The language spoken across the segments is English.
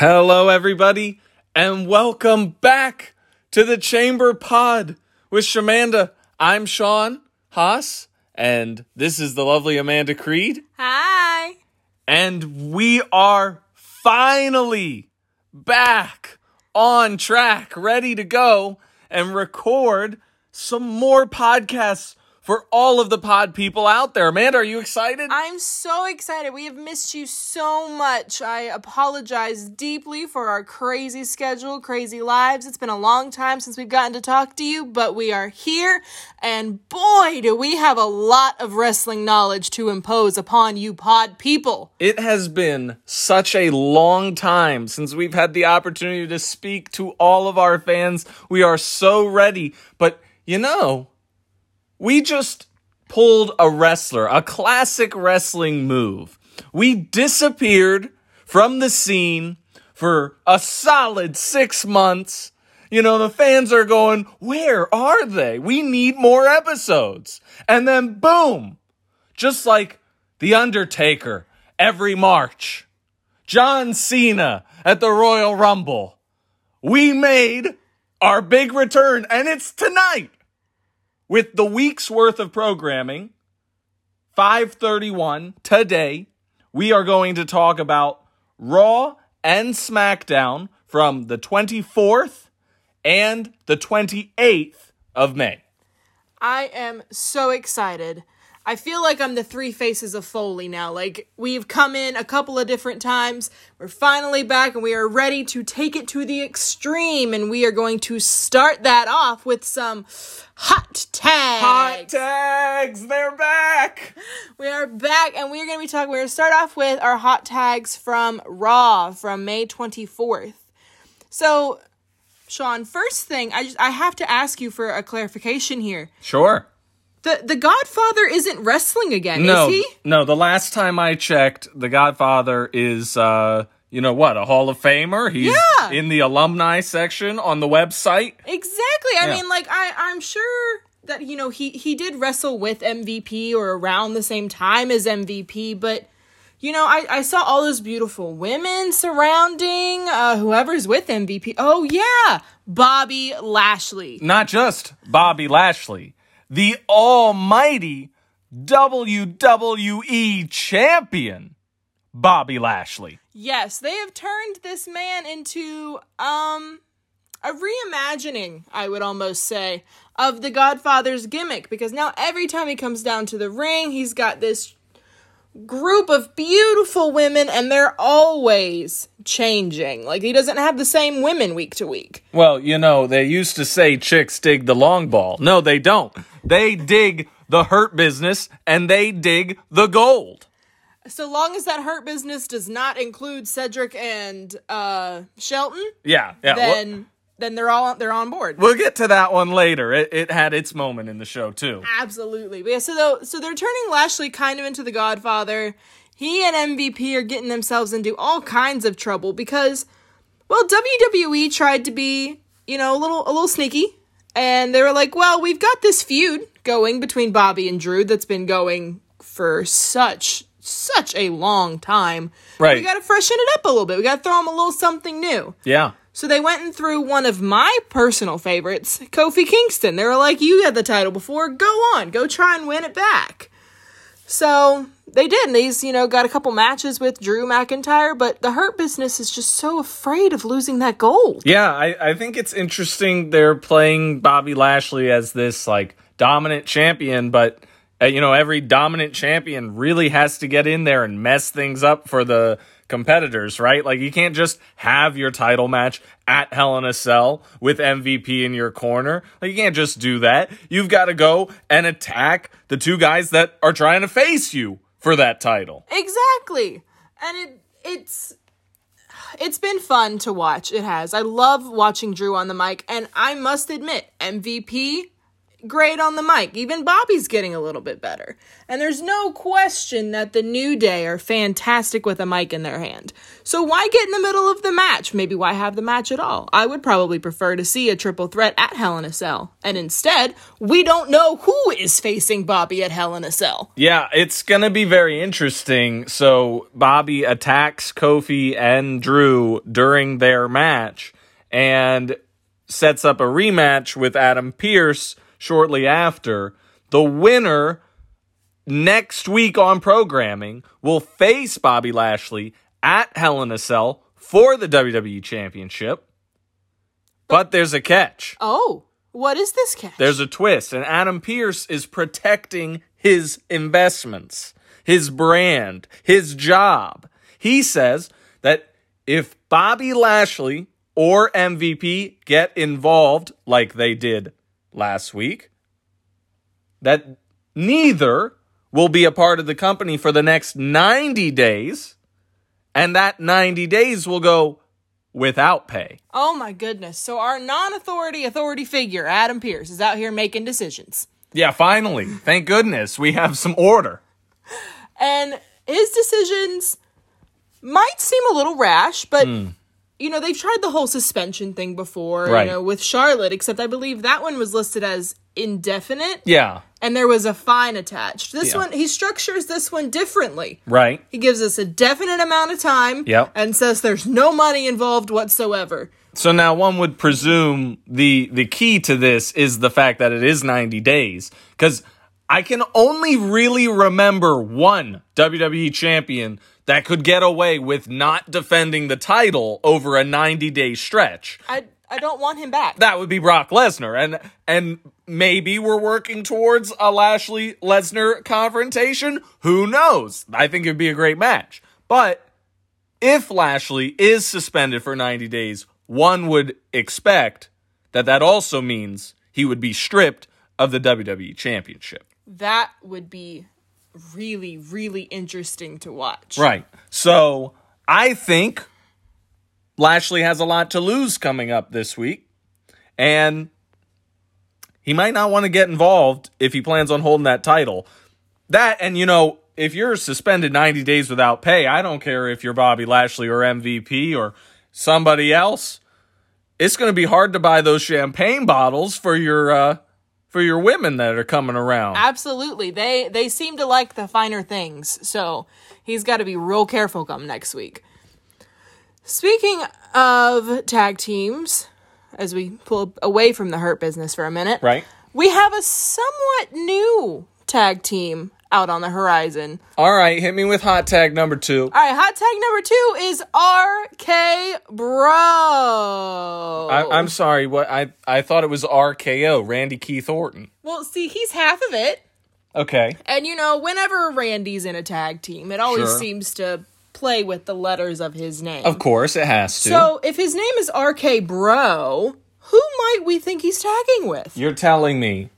Hello, everybody, and welcome back to the Chamber Pod with Shamanda. I'm Sean Haas, and this is the lovely Amanda Creed. Hi. And we are finally back on track, ready to go and record some more podcasts for all of the pod people out there. Amanda, are you excited? I'm so excited. We have missed you so much. I apologize deeply for our crazy schedule, crazy lives. It's been a long time since we've gotten to talk to you, but we are here. And boy, do we have a lot of wrestling knowledge to impose upon you pod people. It has been such a long time since we've had the opportunity to speak to all of our fans. We are so ready. But you know, we just pulled a wrestler, a classic wrestling move. We disappeared from the scene for a solid six months. You know, the fans are going, where are they? We need more episodes. And then boom, just like The Undertaker every March, John Cena at the Royal Rumble, we made our big return and it's tonight with the week's worth of programming 531 today we are going to talk about raw and smackdown from the 24th and the 28th of may I am so excited. I feel like I'm the three faces of Foley now. Like, we've come in a couple of different times. We're finally back and we are ready to take it to the extreme. And we are going to start that off with some hot tags. hot tags they're back We are back and we are going to be talking. We're going to start off with our hot tags from Raw from May 24th. So, Sean, first thing, I just I have to ask you for a clarification here. sure The the Godfather isn't wrestling again, no is he? no the last time i checked the godfather is uh you know what a hall of famer he's Yeah. in the alumni section on the website Exactly. I Yeah. mean, like I I'm sure that you know he he did wrestle with MVP or around the same time as MVP, but you know I I saw all those beautiful women surrounding uh whoever's with MVP. Oh yeah, Bobby Lashley. not just Bobby Lashley, the almighty WWE champion, Bobby Lashley. Yes, they have turned this man into um a reimagining, I would almost say, of the Godfather's gimmick because now every time he comes down to the ring, he's got this group of beautiful women and they're always changing. Like he doesn't have the same women week to week. Well, you know, they used to say chicks dig the long ball. No, they don't. They dig the hurt business and they dig the gold. So long as that hurt business does not include Cedric and uh Shelton, Yeah, yeah. we'll- then then they're all they're on board. We'll get to that one later. It, it had its moment in the show, too. Absolutely. But yeah, so though, so they're turning Lashley kind of into the Godfather. He and MVP are getting themselves into all kinds of trouble because, well, WWE tried to be, you know, a little a little sneaky, and they were like, "Well, we've got this feud going between Bobby and Drew that's been going for such such a long time. Right. We got to freshen it up a little bit. We got to throw them a little something new." Yeah. So they went and threw one of my personal favorites, Kofi Kingston. They were like, You had the title before, go on, go try and win it back. So they did. And these, you know, got a couple matches with Drew McIntyre, but the Hurt Business is just so afraid of losing that gold. Yeah, I, I think it's interesting they're playing Bobby Lashley as this like dominant champion, but uh, you know every dominant champion really has to get in there and mess things up for the competitors, right? Like you can't just have your title match at Hell in a Cell with MVP in your corner. Like you can't just do that. You've got to go and attack the two guys that are trying to face you for that title. Exactly. And it it's it's been fun to watch. It has. I love watching Drew on the mic, and I must admit, MVP great on the mic. Even Bobby's getting a little bit better. And there's no question that the New Day are fantastic with a mic in their hand. So why get in the middle of the match? Maybe why have the match at all? I would probably prefer to see a triple threat at Hell in a Cell. And instead, we don't know who is facing Bobby at Hell in a Cell. Yeah, it's going to be very interesting. So Bobby attacks Kofi and Drew during their match and sets up a rematch with Adam Pearce shortly after. The winner next week on programming will face Bobby Lashley at Hell in a Cell for the WWE Championship. But there's a catch. Oh, what is this catch? There's a twist, and Adam Pearce is protecting his investments, his brand, his job. He says that if Bobby Lashley or MVP get involved like they did last week, that neither will be a part of the company for the next 90 days, and that 90 days will go without pay. Oh my goodness. So our non-authority authority figure, Adam Pearce, is out here making decisions. Yeah, finally. Thank goodness we have some order. And his decisions might seem a little rash, but hmm. You know, they've tried the whole suspension thing before, Right. you know, with Charlotte, except I believe that one was listed as indefinite Yeah, and there was a fine attached. This Yeah. one he structures this one differently. right. He gives us a definite amount of time Yep. and says there's no money involved whatsoever. So now one would presume the the key to this is the fact that it is 90 days cuz I can only really remember one WWE champion that could get away with not defending the title over a 90-day stretch. I I don't want him back. That would be Brock Lesnar and and maybe we're working towards a Lashley Lesnar confrontation. Who knows? I think it'd be a great match. But if Lashley is suspended for 90 days, one would expect that that also means he would be stripped of the WWE Championship. That would be really really interesting to watch. Right. So I think Lashley has a lot to lose coming up this week. And he might not want to get involved if he plans on holding that title. That, and you know, if you're suspended 90 days without pay, I don't care if you're Bobby Lashley or MVP or somebody else. It's going to be hard to buy those champagne bottles for your, uh, for your women that are coming around. Absolutely. They they seem to like the finer things. So he's got to be real careful come next week. Speaking of tag teams, as we pull away from the hurt business for a minute, Right? we have a somewhat new tag team out on the horizon. All right, hit me with hot tag number two. All right, hot tag number two is RK Bro. I, I'm sorry. What I I thought it was RKO, Randy Keith Orton. well, see, he's half of it. Okay. And you know, whenever Randy's in a tag team, it always Sure. seems to play with the letters of his name. Of course, it has to. So if his name is RK Bro, who might we think he's tagging with? You're telling me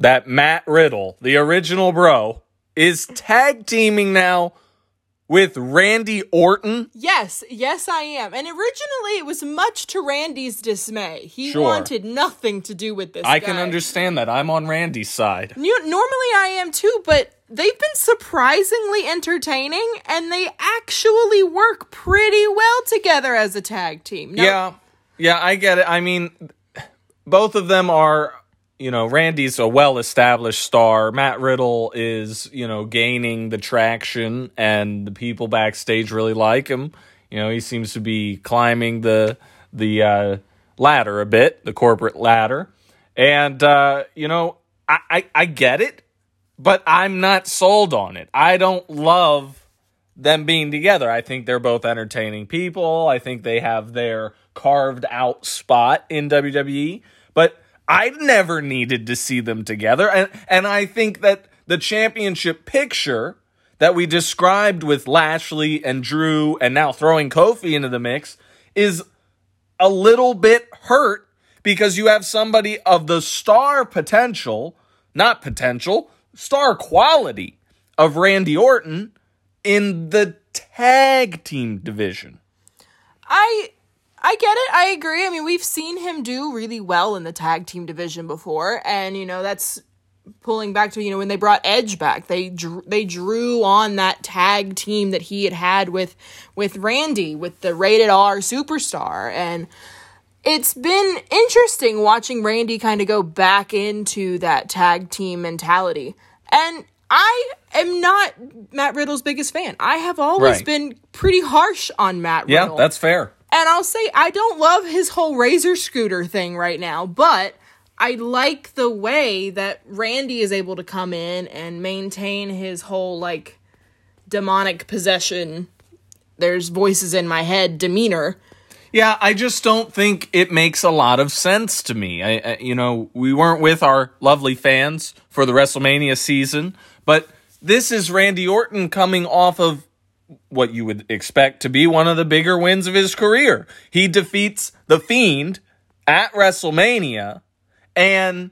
that Matt Riddle, the original bro, is tag teaming now with Randy Orton? Yes, yes, I am. And originally, it was much to Randy's dismay. He Sure. wanted nothing to do with this. I can understand that. I'm on Randy's side. Normally, I am too, but they've been surprisingly entertaining, and they actually work pretty well together as a tag team. Yeah. Yeah, I get it. I mean, both of them are, you know, Randy's a well established star. Matt Riddle is, you know, gaining the traction, and the people backstage really like him. You know, he seems to be climbing the the uh, ladder a bit, the corporate ladder. And uh, you know, I, I I get it, but I'm not sold on it. I don't love them being together. I think they're both entertaining people. I think they have their carved out spot in WWE, I never needed to see them together. And and I think that the championship picture that we described with Lashley and Drew and now throwing Kofi into the mix is a little bit hurt because you have somebody of the star potential, not potential, star quality of Randy Orton in the tag team division. I I get it. I agree. I mean, we've seen him do really well in the tag team division before, and you know that's pulling back to you know when they brought Edge back, they drew, they drew on that tag team that he had had with with Randy with the rated R superstar, and it's been interesting watching Randy kind of go back into that tag team mentality, and I am not Matt Riddle's biggest fan. I have always Right. been pretty harsh on Matt Riddle. Yeah, that's fair. And I'll say I don't love his whole razor scooter thing right now, but I like the way that Randy is able to come in and maintain his whole like demonic possession. There's voices in my head demeanor. Yeah, I just don't think it makes a lot of sense to me. I, I, you know, we weren't with our lovely fans for the WrestleMania season, but this is Randy Orton coming off of what you would expect to be one of the bigger wins of his career. He defeats the Fiend at WrestleMania and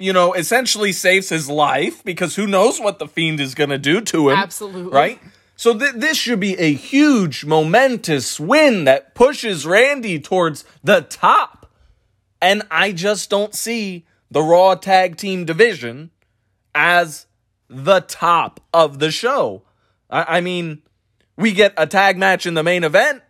you know, essentially saves his life because who knows what the Fiend is going to do to him. Absolutely. Right? So th- this should be a huge, momentous win that pushes Randy towards the top. And I just don't see the Raw Tag Team division as the top of the show. I, I mean, we get a tag match in the main event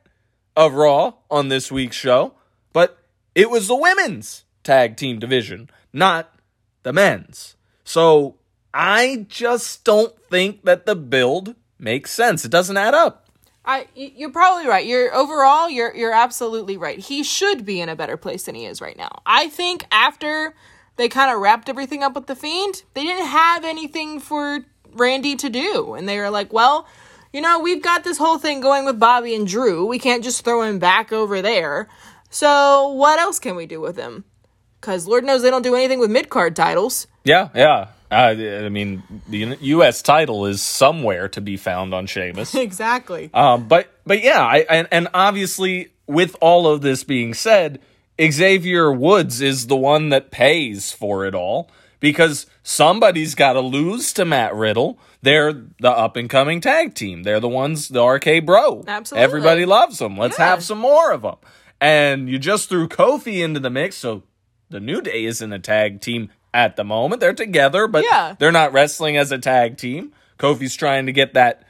of Raw on this week's show, but it was the women's tag team division, not the men's. So I just don't think that the build makes sense. It doesn't add up. I you're probably right. You're overall you're you're absolutely right. He should be in a better place than he is right now. I think after they kind of wrapped everything up with the fiend, they didn't have anything for Randy to do and they were like, "Well, you know, we've got this whole thing going with Bobby and Drew. We can't just throw him back over there. So, what else can we do with him?" Cuz Lord knows they don't do anything with mid-card titles. Yeah, yeah. Uh, I mean, the U.S. title is somewhere to be found on Sheamus. Exactly. Um, but but yeah, I and, and obviously with all of this being said, Xavier Woods is the one that pays for it all because somebody's got to lose to Matt Riddle. They're the up and coming tag team. They're the ones, the RK Bro. Absolutely. Everybody loves them. Let's Yeah. have some more of them. And you just threw Kofi into the mix, so the New Day isn't a tag team at the moment. They're together, but Yeah. they're not wrestling as a tag team. Kofi's trying to get that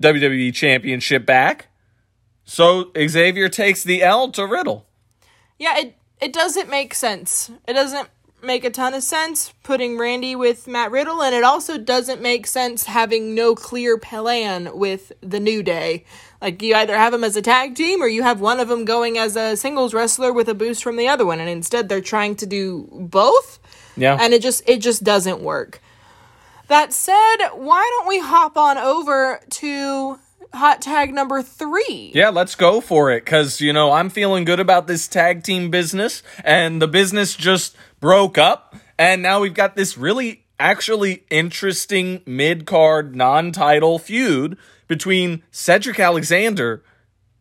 WWE Championship back. So Xavier takes the L to Riddle. Yeah, it it doesn't make sense. It doesn't make a ton of sense putting Randy with Matt Riddle, and it also doesn't make sense having no clear plan with the New Day. Like you either have them as a tag team, or you have one of them going as a singles wrestler with a boost from the other one, and instead they're trying to do both, Yeah. and it just it just doesn't work. That said, why don't we hop on over to hot tag number three? yeah, let's go for it cuz you know, I'm feeling good about this tag team business and the business just broke up and now we've got this really actually interesting mid-card non-title feud between Cedric Alexander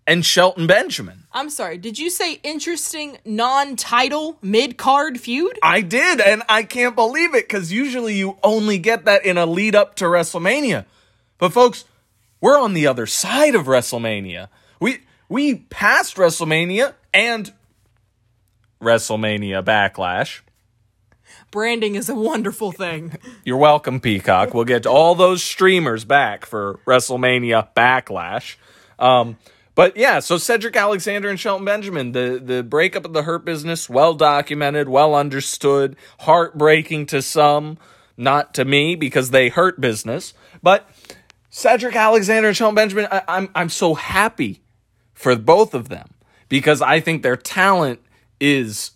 and Shelton Benjamin. I'm sorry, did you say interesting non title mid card feud? I did, and I can't believe it because usually you only get that in a lead up to WrestleMania. But folks, we're on the other side of WrestleMania. We we passed WrestleMania and WrestleMania Backlash. Branding is a wonderful thing. You're welcome, Peacock. We'll get all those streamers back for WrestleMania Backlash. Um, but yeah, so Cedric Alexander and Shelton Benjamin, the, the breakup of the Hurt business, well documented, well understood, heartbreaking to some, not to me because they hurt business. But Cedric Alexander and Shelton Benjamin, I, I'm I'm so happy for both of them because I think their talent is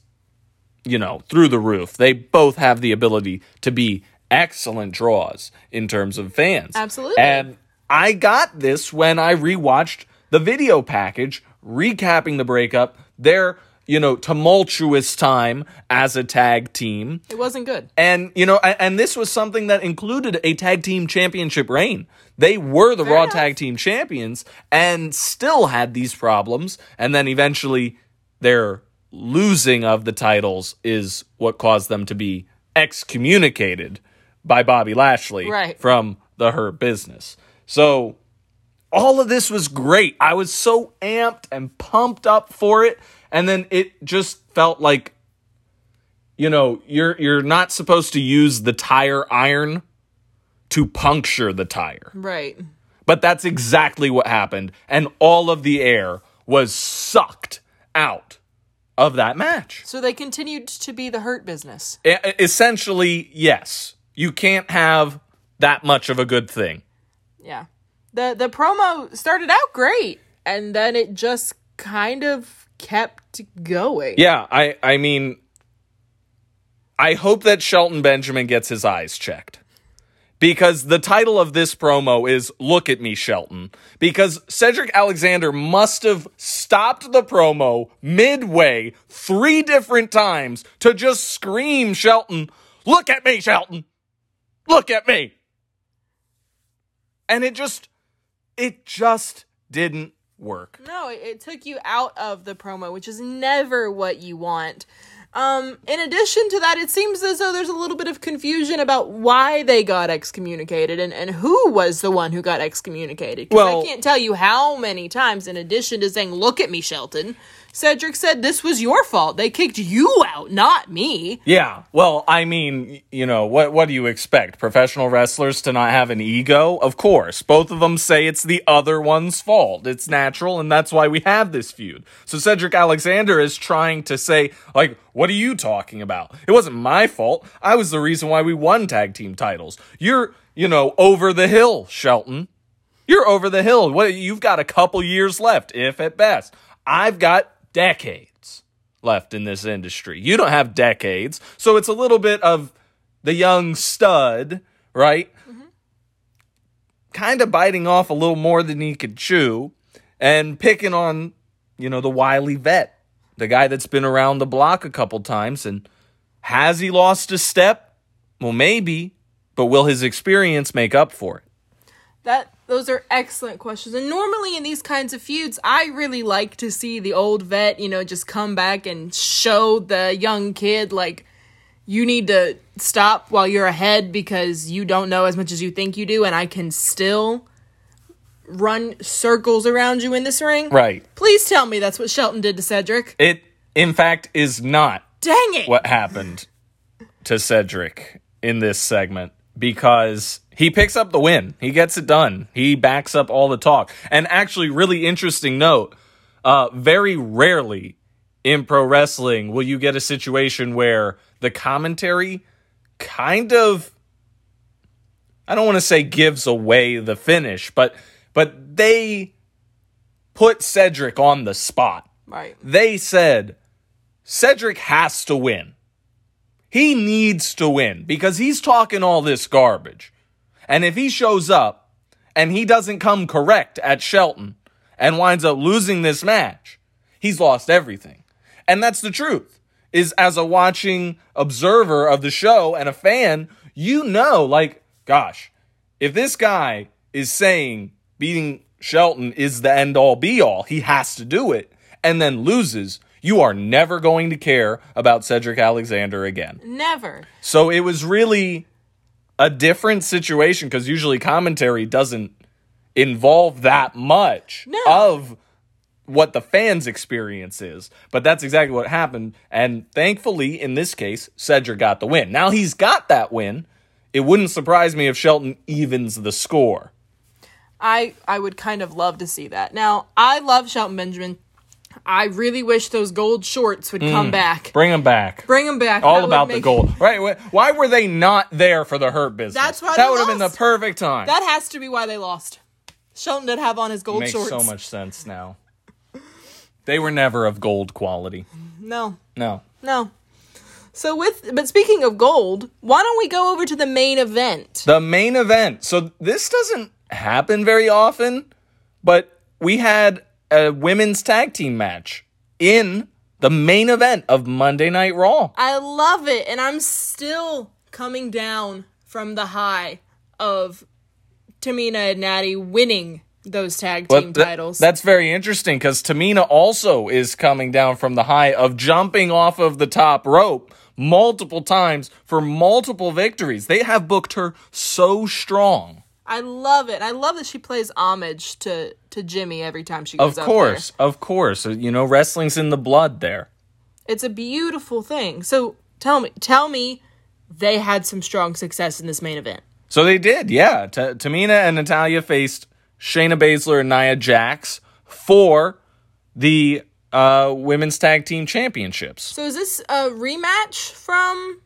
you know, through the roof. They both have the ability to be excellent draws in terms of fans. Absolutely. And I got this when I rewatched the video package recapping the breakup, their, you know, tumultuous time as a tag team. It wasn't good. And, you know, and, and this was something that included a tag team championship reign. They were the Raw enough. Tag Team Champions and still had these problems. And then eventually their losing of the titles is what caused them to be excommunicated by Bobby Lashley Right. from the Hurt business. So all of this was great. I was so amped and pumped up for it. And then it just felt like, you know, you're you're not supposed to use the tire iron to puncture the tire. Right. But that's exactly what happened. And all of the air was sucked out of that match. So they continued to be the hurt business. E- essentially, yes. You can't have that much of a good thing. Yeah. The the promo started out great and then it just kind of kept going. Yeah, I I mean I hope that Shelton Benjamin gets his eyes checked. Because the title of this promo is Look at Me, Shelton. Because Cedric Alexander must have stopped the promo midway three different times to just scream, Shelton, Look at me, Shelton! Look at me! And it just, it just didn't work. No, it, took you out of the promo, which is never what you want. Um, in addition to that, it seems as though there's a little bit of confusion about why they got excommunicated and, and who was the one who got excommunicated. Well- I can't tell you how many times, in addition to saying, Look at me, Shelton, Cedric said this was your fault. They kicked you out, not me. Yeah. Well, I mean, you know, what what do you expect? Professional wrestlers to not have an ego? Of course. Both of them say it's the other one's fault. It's natural and that's why we have this feud. So Cedric Alexander is trying to say like, what are you talking about? It wasn't my fault. I was the reason why we won tag team titles. You're, you know, over the hill, Shelton. You're over the hill. What you've got a couple years left, if at best. I've got decades left in this industry. You don't have decades. So it's a little bit of the young stud, right? Mm-hmm. Kind of biting off a little more than he could chew and picking on, you know, the wily vet, the guy that's been around the block a couple times. And has he lost a step? Well, maybe, but will his experience make up for it? That those are excellent questions. And normally in these kinds of feuds, I really like to see the old vet, you know, just come back and show the young kid like you need to stop while you're ahead because you don't know as much as you think you do and I can still run circles around you in this ring. Right. Please tell me that's what Shelton did to Cedric. It, in fact, is not Dang it. what happened to Cedric in this segment because he picks up the win. He gets it done. He backs up all the talk. And actually, really interesting note uh, very rarely in pro wrestling will you get a situation where the commentary kind of I don't want to say gives away the finish, but but they put Cedric on the spot Right. they said Cedric has to win. He needs to win because he's talking all this garbage. And if he shows up and he doesn't come correct at Shelton and winds up losing this match, he's lost everything. And that's the truth. Is as a watching observer of the show and a fan, you know, like, gosh, if this guy is saying beating Shelton is the end all be all, he has to do it, and then loses, you are never going to care about Cedric Alexander again. Never. So it was really a different situation because usually commentary doesn't involve that much No. of what the fans' experience is. But that's exactly what happened. And thankfully, in this case, Cedric got the win. Now he's got that win. It wouldn't surprise me if Shelton evens the score. I I would kind of love to see that. Now, I love Shelton Benjamin. I really wish those gold shorts would come back. Bring them back. Bring them back. Mm. All That would about the make- gold. Right? wh- Why were they not there for the hurt business? That's why that they would have been the lost. perfect time. That has to be why they lost. Shelton did have on his gold makes shorts. so much sense now. They were never of gold quality. No, No. no. So with but speaking of gold, why don't we go over to the main event? The main event. So this doesn't happen very often, but we had a women's tag team match in the main event of Monday Night Raw. I love it, and I'm still coming down from the high of Tamina and Natty winning those tag team th- titles. that's very interesting because Tamina also is coming down from the high of jumping off of the top rope multiple times for multiple victories. They have booked her so strong. I love it. I love that she plays homage to to Jimmy every time she goes Of course, of course. You know, wrestling's in the blood there. there. It's a beautiful thing. So tell me, tell me, they had some strong success in this main event. So they did, yeah. T- Tamina and Natalya faced Shayna Baszler and Nia Jax for the uh, women's tag team championships. So is this a rematch from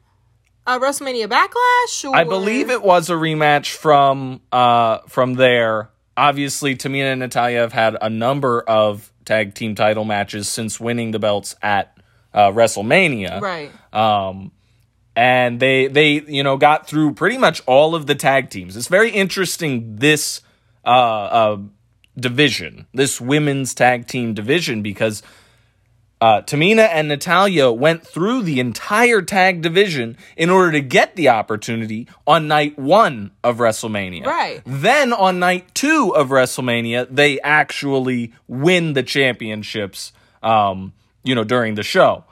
uh, WrestleMania Backlash? Or... I believe it was a rematch from uh, from there. Obviously, Tamina and Natalya have had a number of tag team title matches since winning the belts at uh, WrestleMania. Right. Um, and they they you know got through pretty much all of the tag teams. It's very interesting this uh, uh, division, this women's tag team division, because uh, Tamina and Natalya went through the entire tag division in order to get the opportunity on night one of WrestleMania. Right. Then on night two of WrestleMania, they actually win the championships. Um, you know, during the show.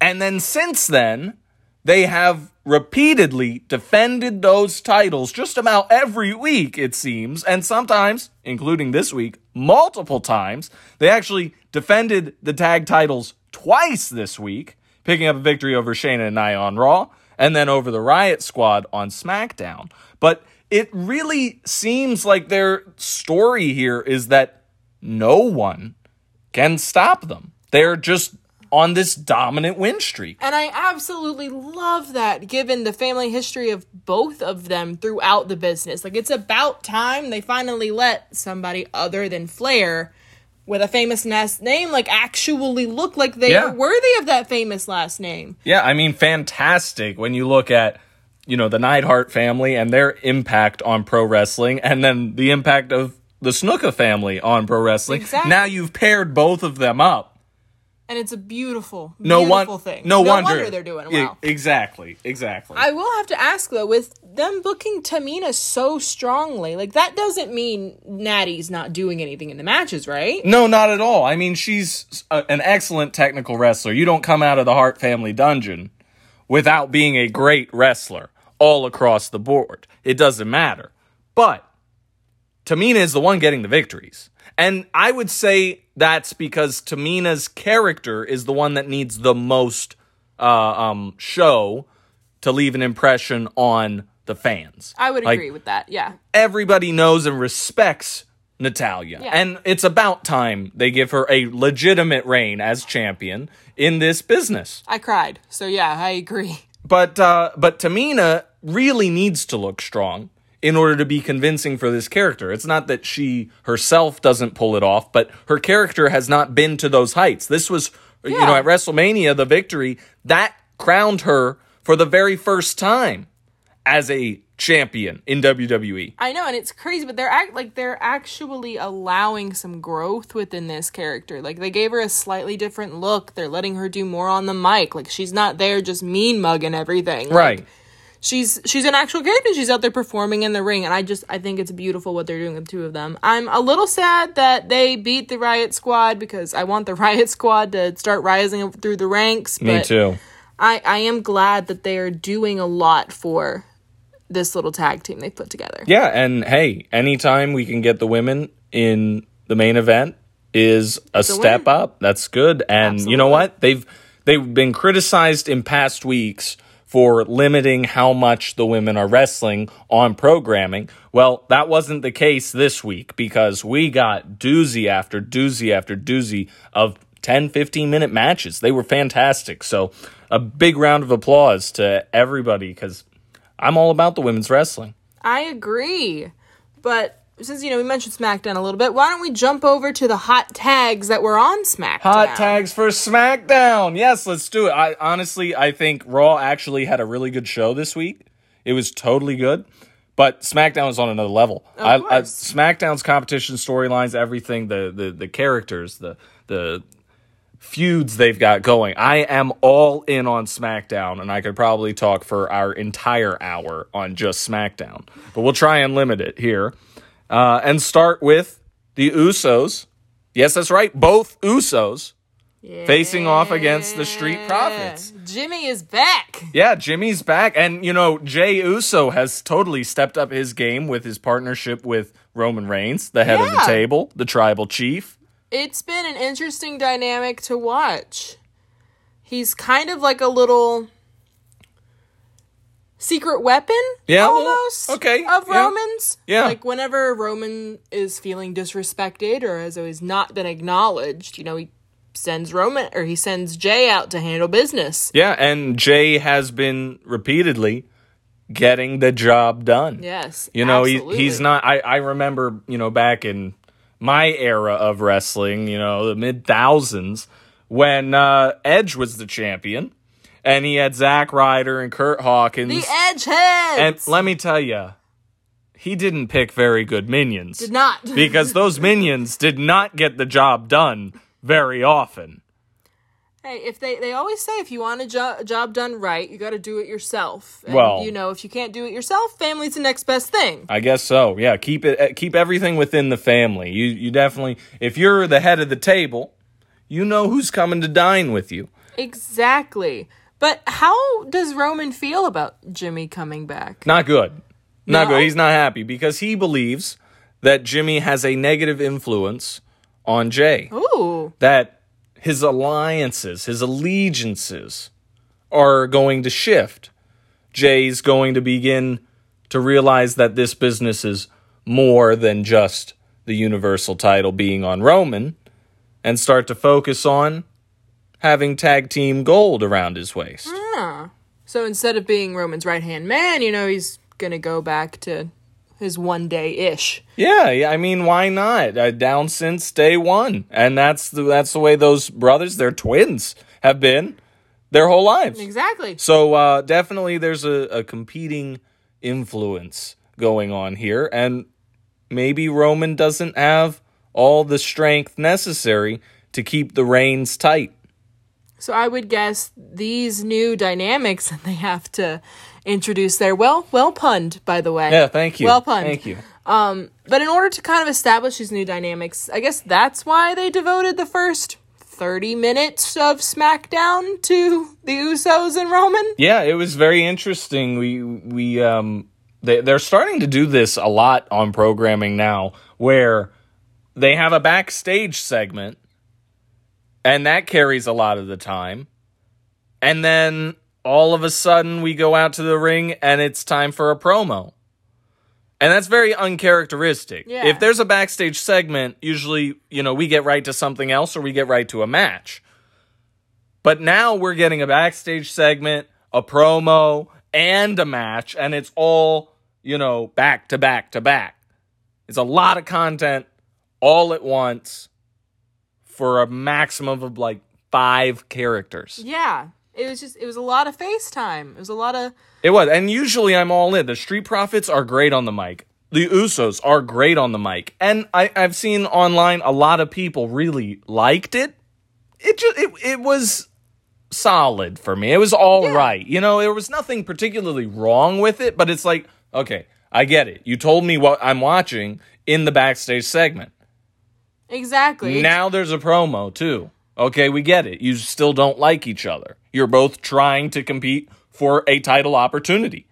And then since then, they have repeatedly defended those titles just about every week, it seems, and sometimes, including this week, multiple times. They actually defended the tag titles twice this week, picking up a victory over Shayna and Nia on Raw, and then over the Riot Squad on SmackDown. But it really seems like their story here is that no one can stop them. They're just on this dominant win streak. And I absolutely love that given the family history of both of them throughout the business. Like, it's about time they finally let somebody other than Flair with a famous last name, like, actually look like they Yeah. are worthy of that famous last name. Yeah, I mean, fantastic when you look at, you know, the Neidhart family and their impact on pro wrestling, and then the impact of the Snuka family on pro wrestling. Exactly. Now you've paired both of them up. And it's a beautiful, No beautiful one, thing. No, wonder. they're doing well. exactly, exactly. I will have to ask though, with them booking Tamina so strongly, like that doesn't mean Natty's not doing anything in the matches, right? No, not at all. I mean, she's a, an excellent technical wrestler. You don't come out of the Hart family dungeon without being a great wrestler all across the board. It doesn't matter. But Tamina is the one getting the victories. And I would say that's because Tamina's character is the one that needs the most uh, um, show to leave an impression on the fans. I would Like, agree with that. Yeah. everybody knows and respects Natalya. Yeah. And it's about time they give her a legitimate reign as champion in this business. I cried. So yeah, I agree. But uh but Tamina really needs to look strong in order to be convincing for this character. It's not that she herself doesn't pull it off, but her character has not been to those heights. This was you know at WrestleMania the victory that crowned her for the very first time as a champion in. WWE. I know, and it's crazy, but they're act like they're actually allowing some growth within this character. Like they gave her a slightly different look. They're letting her do more on the mic. Like she's not there just mean mugging everything. Like, Right. She's she's an actual character. She's out there performing in the ring, and I just I think it's beautiful what they're doing with the two of them. I'm a little sad that they beat the Riot Squad because I want the Riot Squad to start rising through the ranks. Me too. I I am glad that they are doing a lot for this little tag team they put together. Yeah, and hey, anytime we can get the women in the main event is a step win. up. That's good. And you know what? They've they've been criticized in past weeks for limiting how much the women are wrestling on programming. Well, that wasn't the case this week because we got doozy after doozy after doozy of 10 15 minute matches. They were fantastic. So, a big round of applause to everybody cuz I'm all about the women's wrestling. I agree. But since you know we mentioned SmackDown a little bit, why don't we jump over to the hot tags that were on SmackDown? Hot tags for SmackDown. Yes, let's do it. I honestly, I think Raw actually had a really good show this week. It was totally good, but SmackDown was on another level. I, I. SmackDown's competition storylines, everything, the the the characters, the the feuds they've got going. I am all in on SmackDown, and I could probably talk for our entire hour on just SmackDown. But we'll try and limit it here, uh, and start with the Usos. Yes, that's right, both Usos facing off against the Street Profits. Jimmy is back. Yeah, Jimmy's back. And, you know, Jey Uso has totally stepped up his game with his partnership with Roman Reigns, the head of the table, the tribal chief. It's been an interesting dynamic to watch. He's kind of like a little secret weapon Yeah, well, almost okay, of yeah. Roman's. Yeah. Like whenever Roman is feeling disrespected or has always not been acknowledged, you know, he sends Roman or he sends Jey out to handle business. Yeah, and Jey has been repeatedly getting the job done. Yes. You know, he, he's not. I, I remember, you know, back in my era of wrestling, you know, the mid thousands, when uh, Edge was the champion, and he had Zack Ryder and Kurt Hawkins. the Edgeheads. and let me tell you, he didn't pick very good minions did not. because those minions did not get the job done very often. Hey, if they they always say if you want a jo- job done right, you got to do it yourself. And, Well- you know, if you can't do it yourself, family's the next best thing. I guess so. Yeah, keep it uh, keep everything within the family. You you definitely if you're the head of the table, you know who's coming to dine with you. Exactly. But how does Roman feel about Jimmy coming back? Not good. Not No? good. He's not happy because he believes that Jimmy has a negative influence on Jey. Ooh. That his alliances, his allegiances are going to shift. Jey's going to begin to realize that this business is more than just the universal title being on Roman and start to focus on having tag team gold around his waist. So instead of being Roman's right hand man, you know, he's gonna go back to his one day ish. Yeah, yeah, I mean, why not? Uh, down since day one, and that's the that's the way those brothers, they're twins, have been their whole lives. Exactly. So uh, definitely, there's a, a competing influence going on here, and maybe Roman doesn't have all the strength necessary to keep the reins tight. So I would guess these new dynamics that they have to introduce there. Well, well punned, by the way. Yeah, thank you. Well punned. Thank you. But in order to kind of establish these new dynamics, I guess that's why they devoted the first 30 minutes of SmackDown to the Usos and Roman. Yeah, it was very interesting. We we um they they're starting to do this a lot on programming now where they have a backstage segment and that carries a lot of the time. And then all of a sudden we go out to the ring and it's time for a promo. And that's very uncharacteristic. Yeah. If there's a backstage segment, usually, you know, we get right to something else or we get right to a match. But now we're getting a backstage segment, a promo, and a match, and it's all, you know, back to back to back. It's a lot of content all at once for a maximum of like five characters. Yeah. It was just, it was a lot of FaceTime. It was a lot of, It was. And usually I'm all in. The Street Profits are great on the mic. The Usos are great on the mic. And I, I've seen online a lot of people really liked it. It just it, it was solid for me. It was all right. Yeah. You know, there was nothing particularly wrong with it, but it's like, okay, I get it. You told me what I'm watching in the backstage segment. Exactly. Now there's a promo too. Okay, we get it. You still don't like each other. You're both trying to compete for a title opportunity.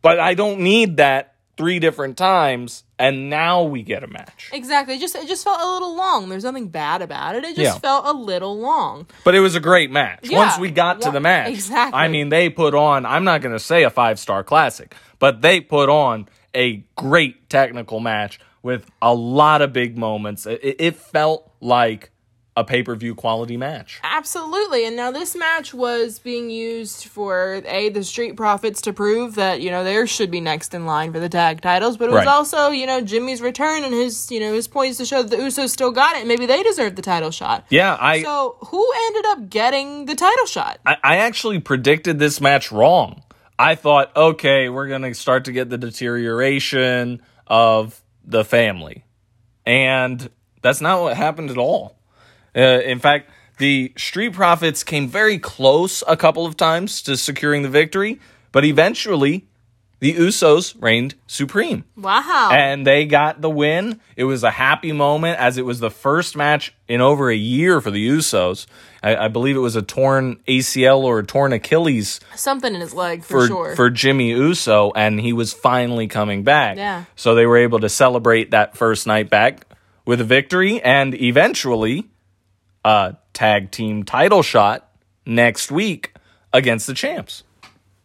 But I don't need that three different times and now we get a match. Exactly. It just it just felt a little long. There's nothing bad about it. It just Yeah. felt a little long. But it was a great match. Yeah. Once we got to the match. exactly. I mean, they put on, I'm not going to say a five star classic, but they put on a great technical match with a lot of big moments. It, it felt like a pay per view quality match. Absolutely. And now this match was being used for a the Street Profits to prove that, you know, there should be next in line for the tag titles, but it was Right. also, you know, Jimmy's return and his, you know, his points to show that the Usos still got it. Maybe they deserve the title shot. Yeah, I, So, who ended up getting the title shot? I I actually predicted this match wrong. I thought, okay, we're going to start to get the deterioration of the family. And that's not what happened at all. Uh, in fact, the Street Profits came very close a couple of times to securing the victory, but eventually the Usos reigned supreme. Wow. And they got the win. It was a happy moment as it was the first match in over a year for the Usos. I, I believe it was a torn ACL or a torn Achilles Something in his leg for, for, sure. for Jimmy Uso, and he was finally coming back. Yeah. So they were able to celebrate that first night back with a victory and eventually a tag team title shot next week against the champs.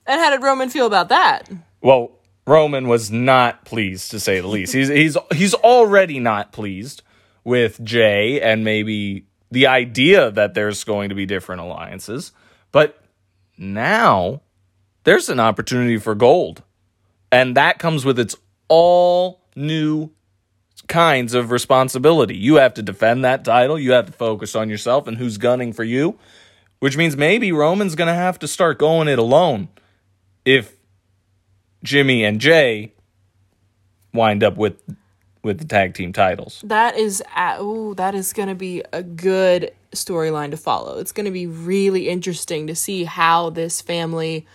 and how did Roman feel about that? Well, Roman was not pleased to say the least. He's he's he's already not pleased with Jey and maybe the idea that there's going to be different alliances, but now there's an opportunity for gold. And that comes with its all new kinds of responsibility. You have to defend that title, you have to focus on yourself and who's gunning for you, which means maybe Roman's going to have to start going it alone if Jimmy and Jey wind up with with the tag team titles. That is, a- ooh, that is going to be a good storyline to follow. It's going to be really interesting to see how this family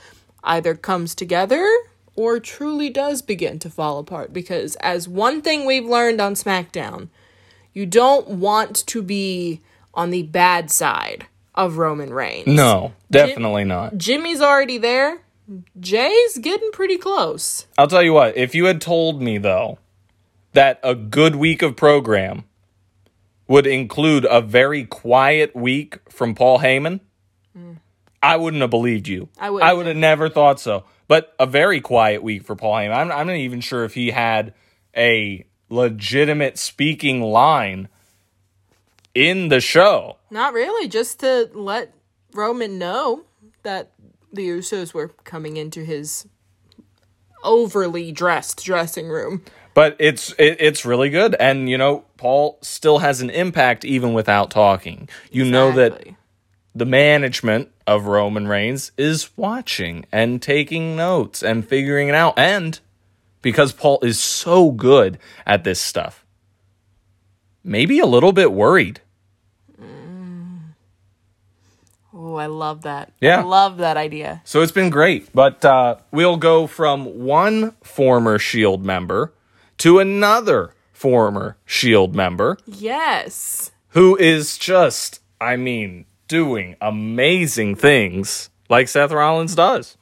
either comes together or truly does begin to fall apart. Because, as one thing we've learned on SmackDown, you don't want to be on the bad side of Roman Reigns. No, definitely not. Jimmy's already there. Jey's getting pretty close. I'll tell you what, if you had told me though that a good week of program would include a very quiet week from Paul Heyman, I wouldn't have believed you. I wouldn't I would have never thought so. But a very quiet week for Paul Heyman. I'm, I'm not even sure if he had a legitimate speaking line in the show. Not really, just to let Roman know that the Usos were coming into his overly dressed dressing room. But it's it, it's really good, and you know Paul still has an impact even without talking. You know that the management of Roman Reigns is watching and taking notes and figuring it out, and because Paul is so good at this stuff, maybe a little bit worried. Oh, I love that. Yeah. I love that idea. So it's been great, but uh, we'll go from one former Shield member to another former Shield member. Yes. who is just, I mean, doing amazing things like Seth Rollins does.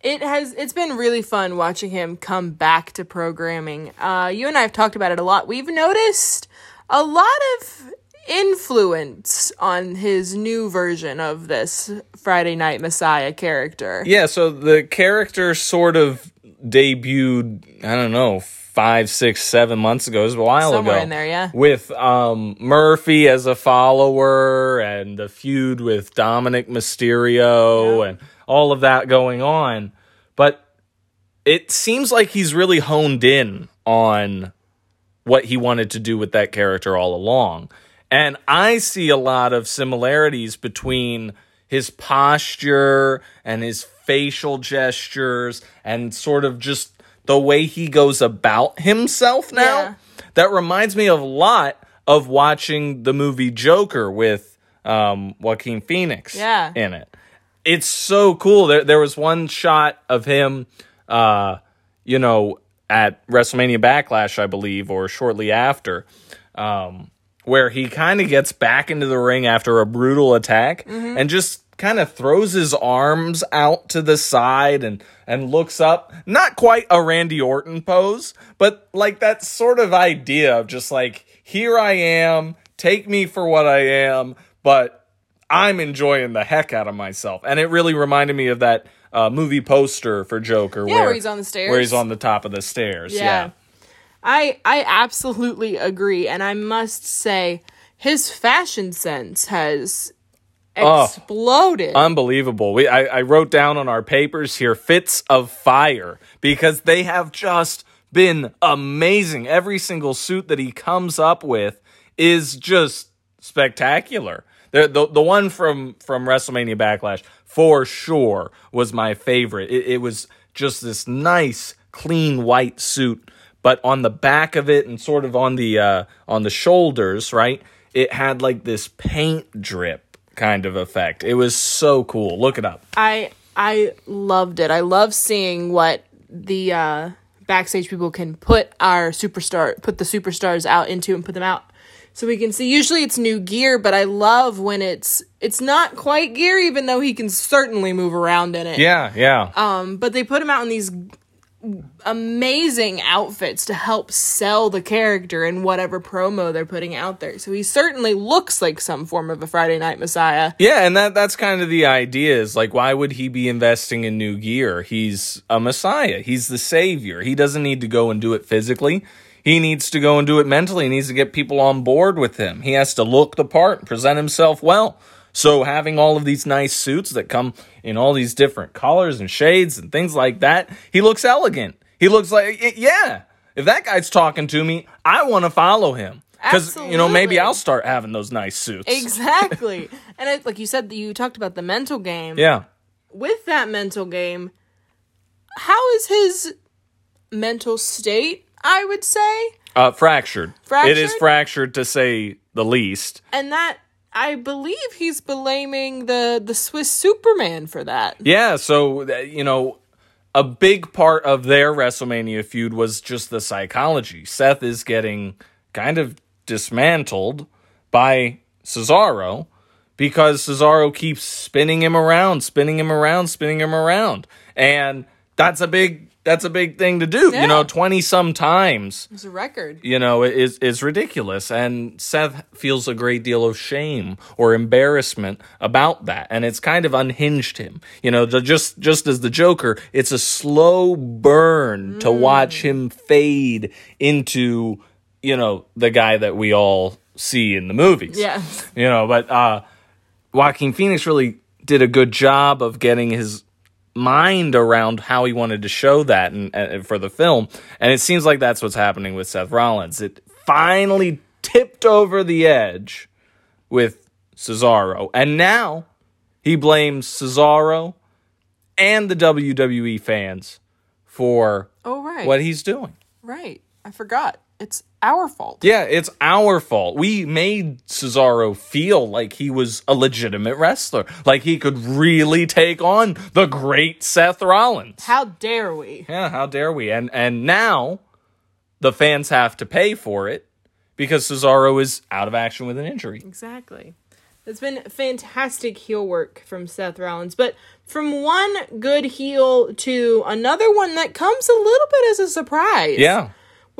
It has it's been really fun watching him come back to programming. Uh you and I have talked about it a lot. We've noticed a lot of influence on his new version of this Friday Night Messiah character. Yeah, so the character sort of debuted, I don't know, five, six, seven months ago. It was a while Somewhere ago. in there, yeah. With um, Murphy as a follower and the feud with Dominik Mysterio and all of that going on. But it seems like he's really honed in on what he wanted to do with that character all along. And I see a lot of similarities between his posture and his facial gestures and sort of just the way he goes about himself now. Yeah. That reminds me of a lot of watching the movie Joker with um, Joaquin Phoenix Yeah. in it. It's so cool. There, there was one shot of him, uh, you know, at WrestleMania Backlash, I believe, or shortly after, um, where he kind of gets back into the ring after a brutal attack and just kind of throws his arms out to the side and and looks up. Not quite a Randy Orton pose, but like that sort of idea of just like here I am, take me for what I am, but I'm enjoying the heck out of myself. And it really reminded me of that uh, movie poster for Joker Yeah, where he's on the stairs. Where he's on the top of the stairs. Yeah. Yeah. I I absolutely agree and I must say his fashion sense has Oh. exploded. Unbelievable. We I, I wrote down on our papers here fits of fire because they have just been amazing. Every single suit that he comes up with is just spectacular. The the, the one from from WrestleMania Backlash for sure was my favorite. It, it was just this nice clean white suit, but on the back of it and sort of on the uh, on the shoulders, right? It had like this paint drip kind of effect. It was so cool. Look it up. I I loved it. I love seeing what the uh, backstage people can put our superstar, put the superstars out into and put them out. So we can see. Usually it's new gear, but I love when it's it's not quite gear, even though he can certainly move around in it. Yeah, yeah. Um, but they put him out in these amazing outfits to help sell the character in whatever promo they're putting out there. So he certainly looks like some form of a Friday Night Messiah. Yeah, and that that's kind of the idea is like why would he be investing in new gear? He's a messiah. He's the savior. He doesn't need to go and do it physically. He needs to go and do it mentally. He needs to get people on board with him. He has to look the part, and present himself well. So having all of these nice suits that come in all these different colors and shades and things like that, he looks elegant. He looks like yeah. If that guy's talking to me, I want to follow him because you know maybe I'll start having those nice suits. Exactly. and it, like you said, you talked about the mental game. Yeah. With that mental game, how is his mental state? I would say, Uh, fractured. It is Fractured? fractured to say the least. and that I believe he's blaming the the Swiss Superman for that. Yeah, so uh, you know, a big part of their WrestleMania feud was just the psychology. Seth is getting kind of dismantled by Cesaro because Cesaro keeps spinning him around, spinning him around, spinning him around. And that's a big that's a big thing to do. Yeah. You know, 20 some times It's a record. you know, it is is ridiculous. And Seth feels a great deal of shame or embarrassment about that, and it's kind of unhinged him. You know, the, just just as the Joker, it's a slow burn to watch him fade into you know the guy that we all see in the movies. Yes. you know, but uh, Joaquin Phoenix really did a good job of getting his mind around how he wanted to show that and, and uh, for the film and it seems like that's what's happening with Seth Rollins it finally tipped over the edge with Cesaro and now he blames Cesaro and the WWE fans for Oh right. what he's doing Right. I forgot. It's our fault. yeah, it's our fault. We made Cesaro feel like he was a legitimate wrestler, like he could really take on the great Seth Rollins. How dare we? Yeah, how dare we? And and now the fans have to pay for it because Cesaro is out of action with an injury. Exactly. It's been fantastic heel work from Seth Rollins, but from one good heel to another one that comes a little bit as a surprise. Yeah.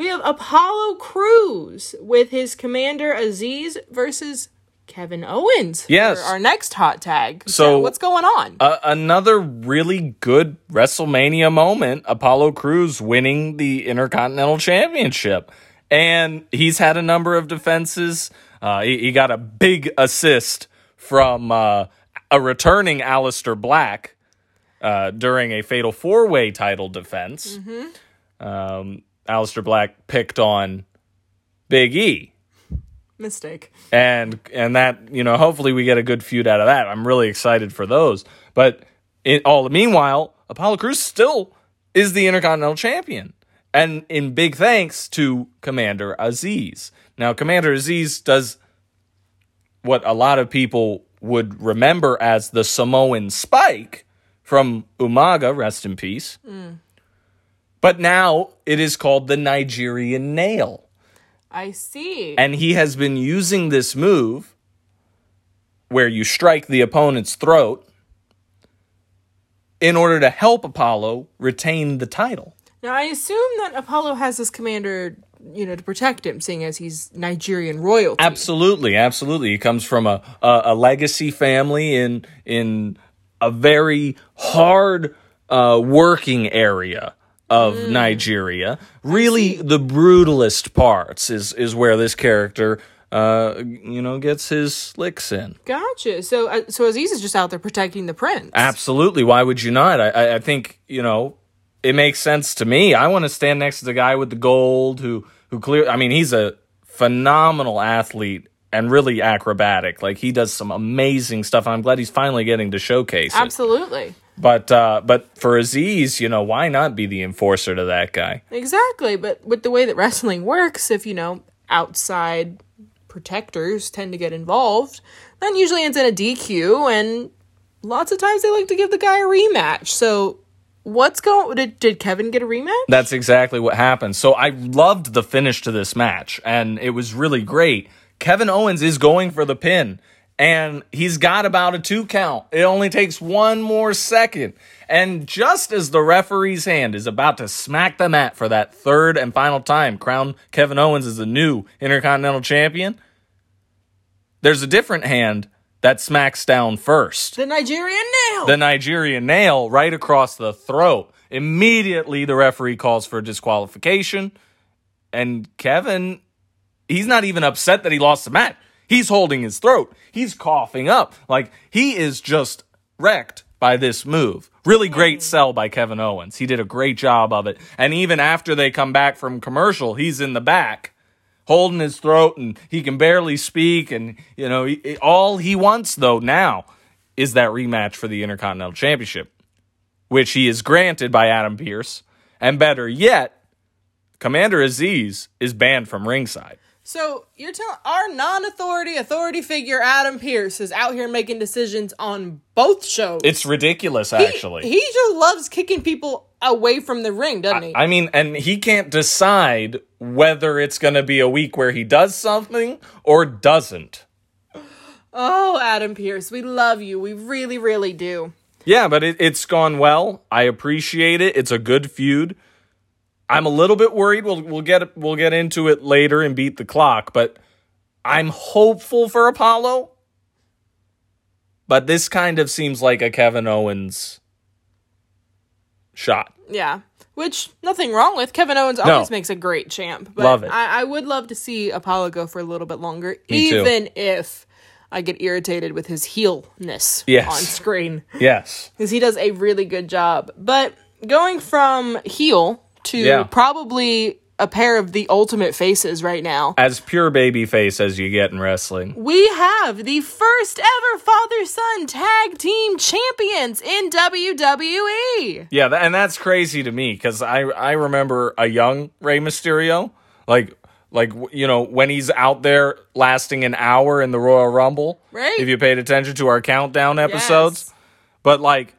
We have Apollo Crews with his commander Aziz versus Kevin Owens. for Yes. our next hot tag. So- what's going on? Uh, another really good WrestleMania moment Apollo Crews winning the Intercontinental Championship. And he's had a number of defenses. Uh, he, he got a big assist from uh, a returning Aleister Black uh, during a fatal four way title defense. Um, Aleister Black picked on Big E. Mistake. and and that you know hopefully we get a good feud out of that. I'm really excited for those. But in all meanwhile apollo crews still is the intercontinental champion. And in big thanks to commander aziz. Now commander aziz does what a lot of people would remember as the samoan spike from umaga rest in peace mm. But now it is called the nigerian nail I see. and he has been using this move where you strike the opponent's throat in order to help Apollo retain the title. now I assume that Apollo has this commander, you know, to protect him, seeing as he's Nigerian royalty. Absolutely, absolutely. He comes from a a, a legacy family in in a very hard uh, working area of Nigeria. Really, the brutalist parts is is where this character, uh, you know, gets his licks in. Gotcha. So, uh, so Aziz is just out there protecting the prince. Absolutely. Why would you not? I, I, I think you know it makes sense to me. I want to stand next to the guy with the gold who who clear. I mean, he's a phenomenal athlete and really acrobatic. Like he does some amazing stuff. I'm glad he's finally getting to showcase it. But uh, but for Aziz, you know, why not be the enforcer to that guy? Exactly. But with the way that wrestling works, if you know outside protectors tend to get involved, then usually ends in a DQ, and lots of times they like to give the guy a rematch. So what's going? Did did Kevin get a rematch? That's exactly what happened. So I loved the finish to this match, and it was really great. Kevin Owens is going for the pin, and he's got about a two count. It only takes one more second. And just as the referee's hand is about to smack the mat for that third and final time, crown Kevin Owens as the new Intercontinental Champion, there's a different hand that smacks down first The Nigerian nail. the Nigerian nail right across the throat. Immediately, the referee calls for disqualification. And Kevin, he's not even upset that he lost the match. He's holding his throat. He's coughing up. Like, he is just wrecked by this move. Really great mm-hmm. sell by Kevin Owens. He did a great job of it. And even after they come back from commercial, he's in the back holding his throat and he can barely speak. And, you know, he, all he wants, though, now is that rematch for the Intercontinental Championship, which he is granted by Adam Pearce. And better yet, Commander Aziz is banned from ringside. So you're telling our non-authority authority figure Adam Pearce is out here making decisions on both shows. It's ridiculous, He- actually. he, just loves kicking people away from the ring, doesn't he? I mean, and he can't decide whether it's going to be a week where he does something or doesn't. oh, Adam Pearce, we love you. We really, really do. Yeah, but it, it's gone well. I appreciate it. It's a good feud. I'm a little bit worried. We'll we'll get we'll get into it later and beat the clock, but I'm hopeful for Apollo. But this kind of seems like a Kevin Owens shot. Yeah. Which nothing wrong with. Kevin Owens always makes a great champ. But Love it. I, I would love to see Apollo go for a little bit longer, Me too. even if I get irritated with his heelness Yes. on screen. Yes. Because he does a really good job. But going from heel to Yeah. probably a pair of the ultimate faces right now. As pure baby face as you get in wrestling. We have the first ever father son tag team champions in WWE. Yeah, and that's crazy to me because I I remember a young Rey Mysterio, like like you know when he's out there lasting an hour in the Royal Rumble. Right. If you paid attention to our countdown episodes, Yes. but like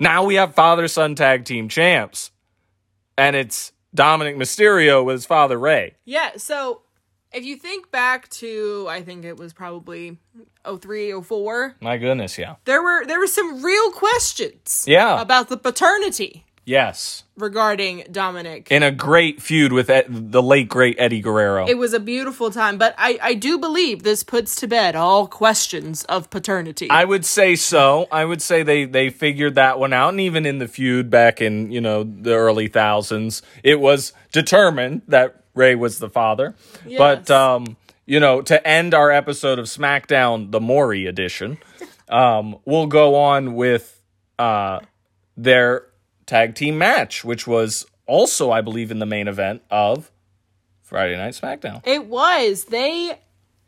now we have father son tag team champs, and it's Dominik Mysterio with his father Rey. Yeah, so if you think back to I think it was probably 03, 04, My goodness, yeah, there were there were some real questions Yeah. about the paternity yes, regarding Dominik. in a great feud with Ed, the late great Eddie Guerrero. it was a beautiful time, but I, I do believe this puts to bed all questions of paternity. I would say so. I would say they they figured that one out, and even in the feud back in you know the early thousands, it was determined that Rey was the father. But um, you know, to end our episode of SmackDown, the Maury edition, um, we'll go on with uh their tag team match, which was also, I believe, in the main event of Friday Night SmackDown. it was. They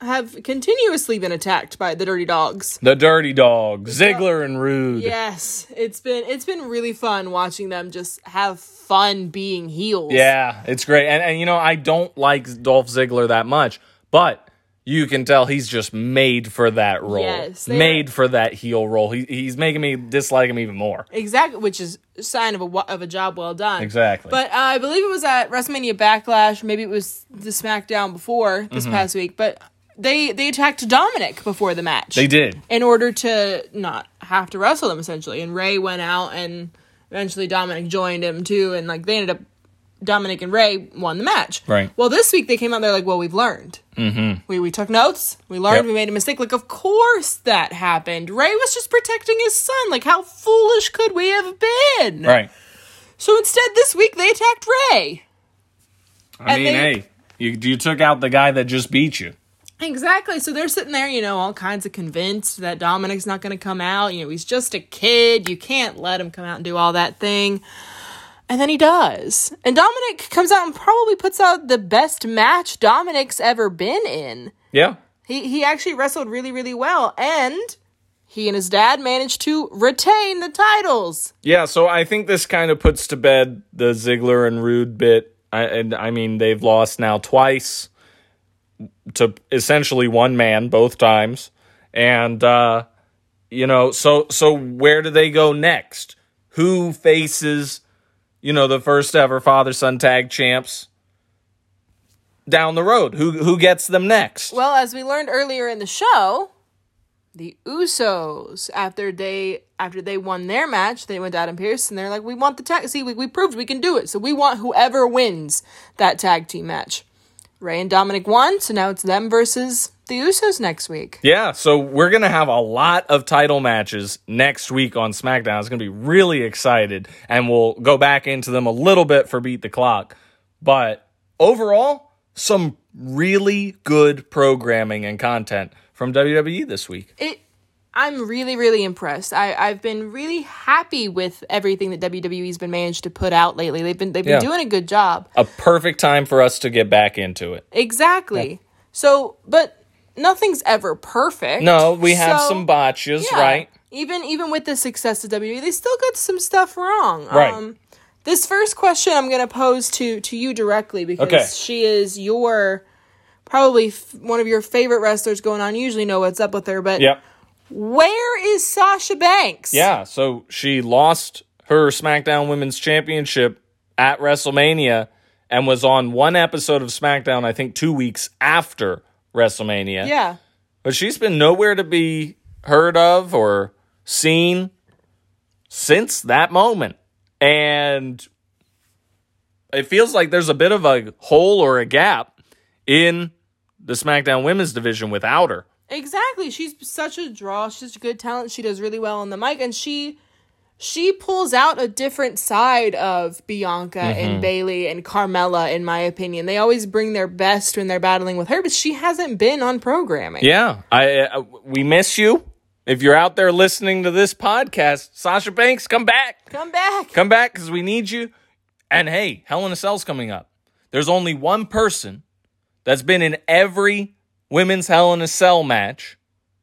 have continuously been attacked by the Dirty Dogs. The Dirty Dogs, Ziggler and Roode. Yes, it's been it's been really fun watching them just have fun being heels. Yeah, it's great. And and you know, I don't like Dolph Ziggler that much, but you can tell he's just made for that role. Yes, made for that heel role. He he's making me dislike him even more. Exactly, which is a sign of a of a job well done. Exactly. But uh, I believe it was at WrestleMania Backlash. Maybe it was the SmackDown before this Mm-hmm. past week. But they they attacked Dominik before the match. they did. in order to not have to wrestle them essentially. And Rey went out, and eventually Dominik joined him too. And like they ended up, Dominik and Rey won the match. Right. Well, this week they came out. They're like, well, we've learned. Mm-hmm. We we took notes. We learned. Yep. We made a mistake. Like, of course that happened. Rey was just protecting his son. Like, how foolish could we have been? Right. So instead, this week they attacked Rey. I And mean, they- hey, you you took out the guy that just beat you. Exactly. So they're sitting there, you know, all kinds of convinced that Dominik's not going to come out. You know, he's just a kid. You can't let him come out and do all that thing. And then he does. And Dominik comes out and probably puts out the best match Dominik's ever been in. Yeah. He he actually wrestled really really well and he and his dad managed to retain the titles. Yeah, so I think this kind of puts to bed the Ziggler and Roode bit. I, and I mean, they've lost now twice to essentially one man both times, and uh, you know, so so where do they go next? who faces, you know, the first ever father son tag champs down the road. Who who gets them next? Well, as we learned earlier in the show, the Usos after they after they won their match, they went to Adam Pearce and they're like, "We want the tag. See, we, we proved we can do it. So we want whoever wins that tag team match." Rey and Dominik won, so now it's them versus the Usos next week. Yeah, so we're going to have a lot of title matches next week on SmackDown. It's going to be really excited, and we'll go back into them a little bit for Beat the Clock. But overall, some really good programming and content from WWE this week. It I'm really, really impressed. I, I've been really happy with everything that WWE's been managed to put out lately. They've been they've been Yeah. doing a good job. A perfect time for us to get back into it. Exactly. So, but nothing's ever perfect. No, we have So, some botches, yeah. right? Even even with the success of WWE, they still got some stuff wrong. Right. Um, this first question I'm going to pose to to you directly because Okay. she is your probably f- one of your favorite wrestlers going on. You usually know what's up with her, but Yep. where is Sasha Banks? Yeah, so she lost her SmackDown Women's Championship at WrestleMania and was on one episode of SmackDown, I think two weeks after WrestleMania. Yeah. But she's been nowhere to be heard of or seen since that moment. And it feels like there's a bit of a hole or a gap in the SmackDown Women's division without her. Exactly. She's such a draw. She's such a good talent. She does really well on the mic and she she pulls out a different side of Bianca Mm-hmm. and Bayley and Carmella in my opinion. They always bring their best when they're battling with her, but she hasn't been on programming. Yeah, I uh, we miss you. If you're out there listening to this podcast, Sasha Banks, come back. Come back. Come back because we need you. And hey, Hell in a Cell's coming up. There's only one person that's been in every women's Hell in a Cell match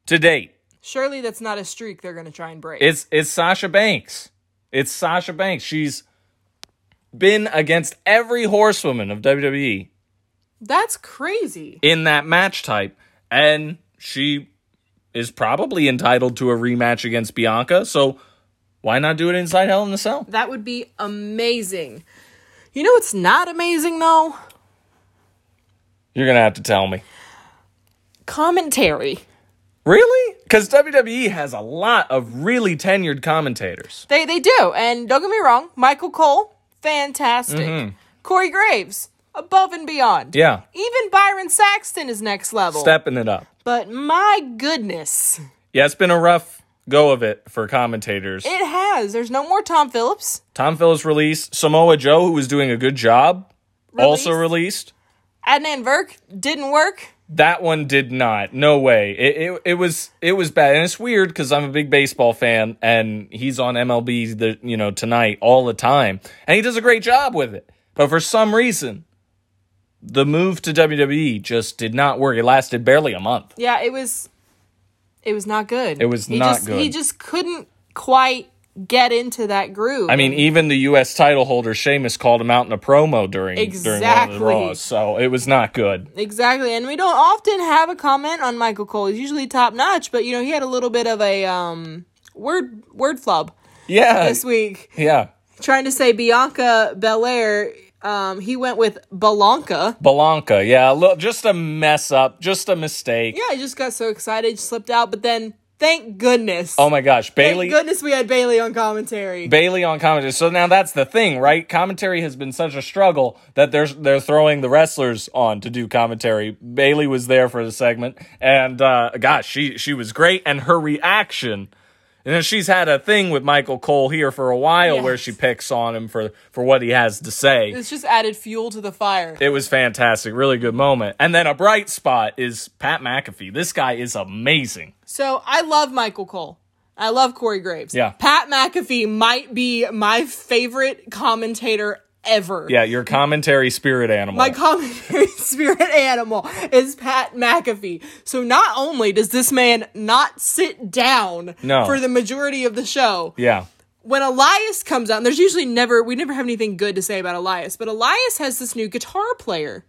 to date. Surely that's not a streak they're going to try and break. It's it's Sasha Banks. It's Sasha Banks. She's been against every horsewoman of WWE that's crazy. in that match type, and she is probably entitled to a rematch against Bianca. So why not do it inside Hell in a Cell? That would be amazing. You know what's not amazing though? You're gonna have to tell me. Commentary. Really? Because WWE has a lot of really tenured commentators. They they do, and don't get me wrong, Michael Cole, fantastic. Mm-hmm. Corey Graves, above and beyond. Yeah, Even Byron Saxton is next level. stepping it up. But my goodness, Yeah, it's been a rough go of it for commentators. it has. There's no more Tom Phillips. Tom Phillips released. Samoa Joe, who was doing a good job, also released. Adnan Virk didn't work. That one did not. No way. It it, it was it was bad, and it's weird because I'm a big baseball fan, and he's on MLB the you know tonight all the time, and he does a great job with it. But for some reason, the move to WWE just did not work. It lasted barely a month. Yeah, it was. It was not good. It was He not just, good. He just couldn't quite get into that groove. I mean, even the U.S. title holder Sheamus called him out in a promo during during one of Exactly. the Raws, so it was not good. Exactly, and we don't often have a comment on Michael Cole. He's usually top notch, but you know he had a little bit of a um word word flub Yeah, this week, yeah. trying to say Bianca Belair. Um, he went with Balanca. Belanca, yeah, a little, just a mess up, just a mistake. Yeah, I just got so excited, slipped out, but then thank goodness, Oh my gosh, Bayley. thank goodness we had Bayley on commentary. Bayley on commentary. So now that's the thing, right? Commentary has been such a struggle that they're they're throwing the wrestlers on to do commentary. Bayley was there for the segment, and uh, gosh, she she was great, and her reaction. And then she's had a thing with Michael Cole here for a while, where she picks on him for for what he has to say. it's just added fuel to the fire. It was fantastic, really good moment. And then a bright spot is Pat McAfee. This guy is amazing. So I love Michael Cole. I love Corey Graves. Yeah. Pat McAfee might be my favorite commentator ever. Yeah, your commentary spirit animal. My commentary spirit animal is Pat McAfee. So not only does this man not sit down No. for the majority of the show, yeah. when Elias comes out, and there's usually never we never have anything good to say about Elias, but Elias has this new guitar player.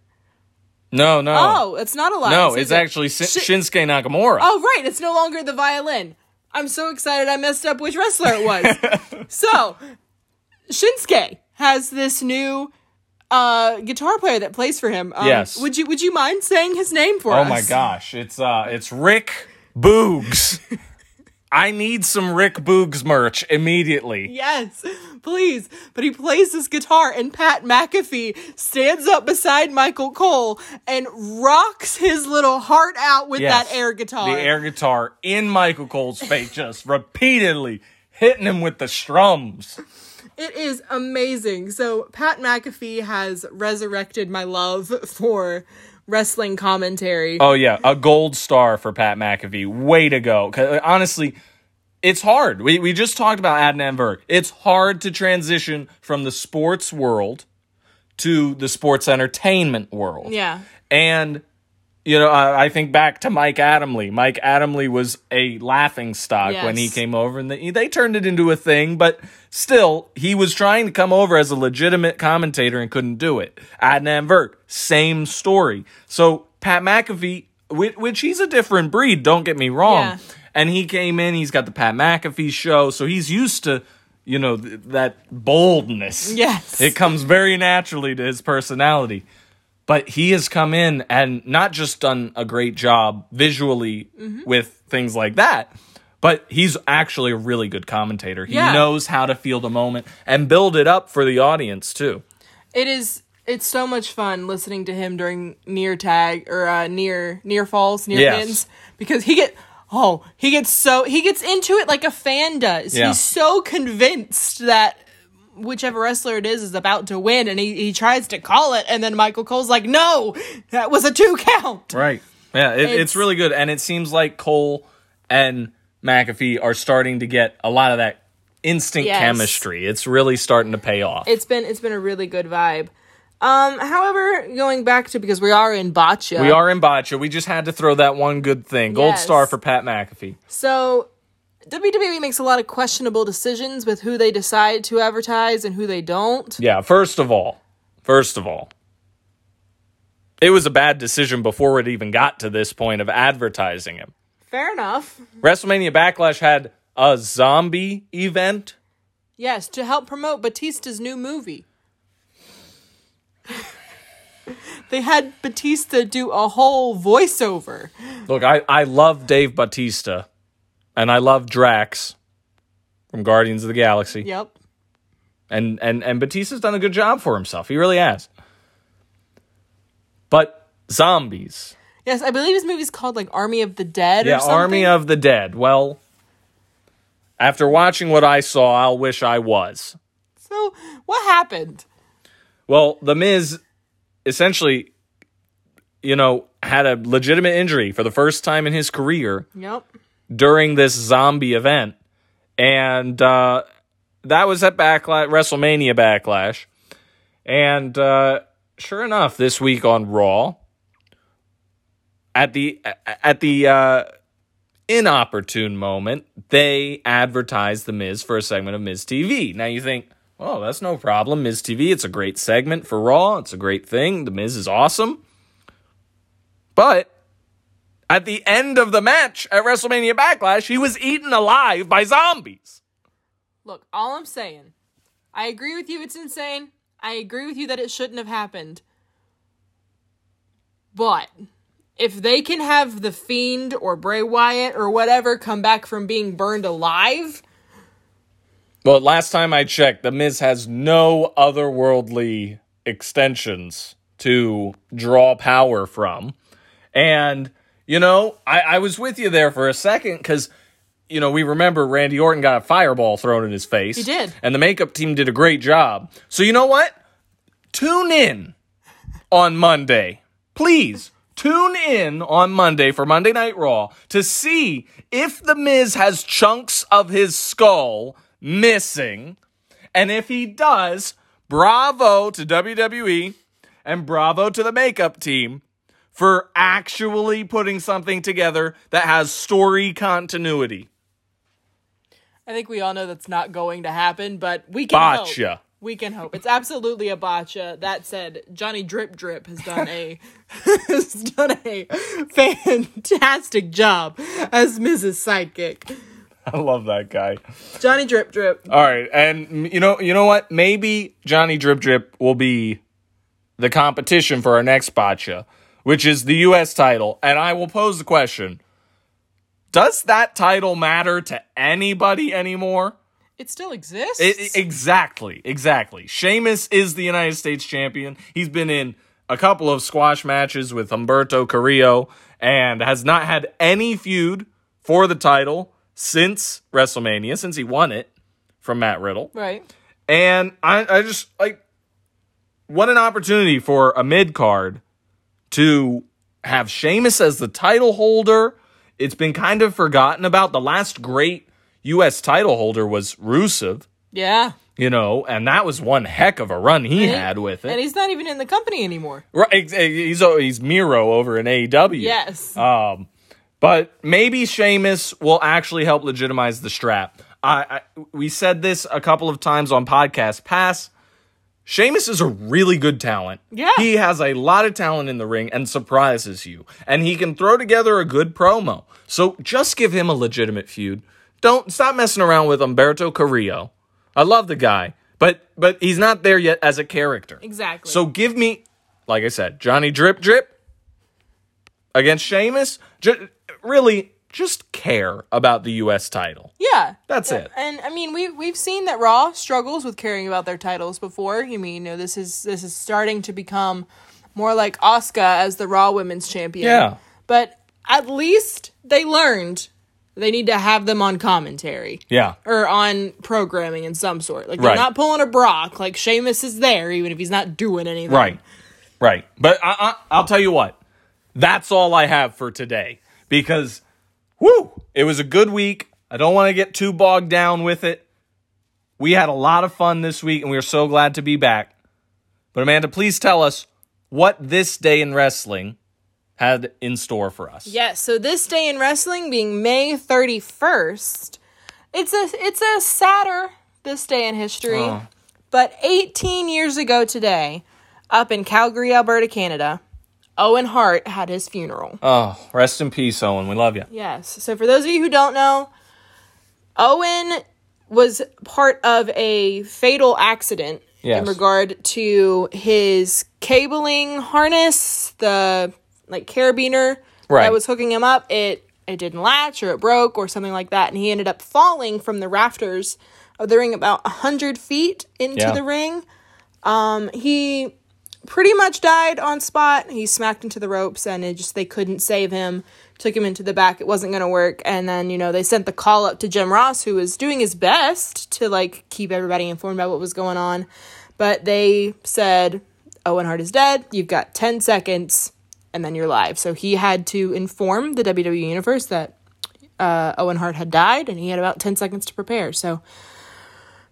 No, no. Oh, it's not Elias. no, it's it? actually Shi- Shinsuke Nakamura. Oh, right. It's no longer the violin. I'm so excited I messed up which wrestler it was. so, Shinsuke has this new uh guitar player that plays for him. Um, Yes. Would you would you mind saying his name for Oh us? Oh my gosh, it's uh it's Rick Boogs. I need some Rick Boogs merch immediately. Yes, please. But he plays this guitar, and Pat McAfee stands up beside Michael Cole and rocks his little heart out with Yes, that air guitar. The air guitar in Michael Cole's face, just repeatedly hitting him with the strums. It is amazing. So Pat McAfee has resurrected my love for wrestling commentary. Oh yeah, a gold star for Pat McAfee. Way to go. 'Cause, honestly, it's hard. We we just talked about Adnan Virk. It's hard to transition from the sports world to the sports entertainment world. Yeah. And you know, I, I think back to Mike Adamle. Mike Adamle was a laughing stock when he came over, and they, they turned it into a thing. But still, he was trying to come over as a legitimate commentator and couldn't do it. Adnan Virk, same story. So Pat McAfee, which, which he's a different breed. Don't get me wrong. Yeah. And he came in. He's got the Pat McAfee show, so he's used to. You know th- that boldness. Yes. it comes very naturally to his personality but he has come in and not just done a great job visually Mm-hmm. with things like that but he's actually a really good commentator he Yeah. knows how to feel the moment and build it up for the audience too It is it's so much fun listening to him during near tag or uh, near near falls, near Yes. pins because he get oh, he gets so he gets into it like a fan does. Yeah. He's so convinced that whichever wrestler it is is about to win and he, he tries to call it and then Michael Cole's like, "No, that was a two count." right yeah it, it's, It's- really good and it seems like cole and mcafee are starting to get a lot of that instant Yes. chemistry it's really starting to pay off It's been it's been a really good vibe. Um however, going back to because we are in Botcha. we are in botcha we just had to throw that one good thing gold Yes. star for pat mcafee So WWE makes a lot of questionable decisions with who they decide to advertise and who they don't. Yeah, first of all, first of all, it was a bad decision before it even got to this point of advertising him. Fair enough. WrestleMania Backlash had a zombie event. Yes, to help promote Batista's new movie. they had Batista do a whole voiceover. Look, I, I love Dave Batista and I love Drax from Guardians of the Galaxy. Yep. And, and, and Batista's done a good job for himself. He really has. But zombies. Yes, I believe his movie's called like Army of the Dead Yeah, or something. Army of the Dead. Well, after watching what I saw, I'll wish I was. So, what happened? Well, The Miz essentially, you know, had a legitimate injury for the first time in his career Yep. During this zombie event. And uh, that was at Backlash, WrestleMania Backlash. And uh, sure enough, this week on Raw, at the at the uh, inopportune moment, they advertised the Miz for a segment of Miz TV. Now you think, oh, that's no problem. Miz TV, it's a great segment for Raw. It's a great thing. The Miz is awesome. But at the end of the match at WrestleMania Backlash, he was eaten alive by zombies. Look, all I'm saying, I agree with you, it's insane. I agree with you that it shouldn't have happened. But if they can have the Fiend or Bray Wyatt or whatever come back from being burned alive, Well, last time I checked, The Miz has no otherworldly extensions to draw power from. And, you know, I, I was with you there for a second because, you know, we remember Randy Orton got a fireball thrown in his face. He did. And the makeup team did a great job. So, you know what? Tune in on Monday. Please tune in on Monday for Monday Night Raw to see if The Miz has chunks of his skull missing. And if he does, bravo to WWE and bravo to the makeup team for actually putting something together that has story continuity. I think we all know that's not going to happen, but we can hope. We can hope. It's absolutely a botcha. That said, Johnny Drip Drip has done a has done a fantastic job as Miz's Sidekick. I love that guy. Johnny Drip Drip. All right, and you know, you know what? Maybe Johnny Drip Drip will be the competition for our next botcha, which is the U.S. title. And I will pose the question: Does that title matter to anybody anymore? It still exists. It, exactly, exactly. Sheamus is the United States champion. He's been in a couple of squash matches with Humberto Carrillo and has not had any feud for the title since WrestleMania, since he won it from Matt Riddle. right. And I, I just like what an opportunity for a mid card to have Sheamus as the title holder. It's been kind of forgotten about. The last great U.S. title holder was Rusev, Yeah. you know, and that was one heck of a run he had with it. And he's not even in the company anymore. Right, ex- he's he's Miro over in AEW. Yes. Um, but maybe Sheamus will actually help legitimize the strap. I, I we said this a couple of times on podcast pass. Sheamus is a really good talent. Yeah. He has a lot of talent in the ring and surprises you. And he can throw together a good promo. So just give him a legitimate feud. Don't stop messing around with Humberto Carrillo. I love the guy, but but he's not there yet as a character. exactly. So give me, like I said, Johnny Drip Drip against Sheamus. Ju- really, just care about the U.S. title. yeah, That's Yeah, it. And I mean, we we've seen that Raw struggles with caring about their titles before. You mean, you know, this is this is starting to become more like Asuka as the Raw Women's Champion. Yeah. But at least they learned they need to have them on commentary. Yeah. Or on programming in some sort. Like they're Right. not pulling a Brock. Like Sheamus is there, even if he's not doing anything. Right. Right. But I, I, I'll tell you what, that's all I have for today because, whoo, it was a good week. I don't want to get too bogged down with it. We had a lot of fun this week and we are so glad to be back. But Amanda, please tell us what this day in wrestling had in store for us. Yes, so this day in wrestling being May 31st, it's a it's a sadder this day in history. Oh. But 18 years ago today, up in Calgary, Alberta, Canada, Owen Hart had his funeral. Oh, rest in peace, Owen. We love you. Yes. So for those of you who don't know, Owen was part of a fatal accident Yes. in regard to his cabling harness, the like carabiner Right. that was hooking him up. It it didn't latch or it broke or something like that, and he ended up falling from the rafters of the ring about hundred feet into Yeah. the ring. Um, he pretty much died on spot. He smacked into the ropes and it just they couldn't save him. Took him into the back. It wasn't going to work. And then, you know, they sent the call up to Jim Ross who was doing his best to like keep everybody informed about what was going on. But they said Owen Hart is dead. You've got 10 seconds and then you're live. So he had to inform the WWE universe that uh, Owen Hart had died and he had about 10 seconds to prepare. So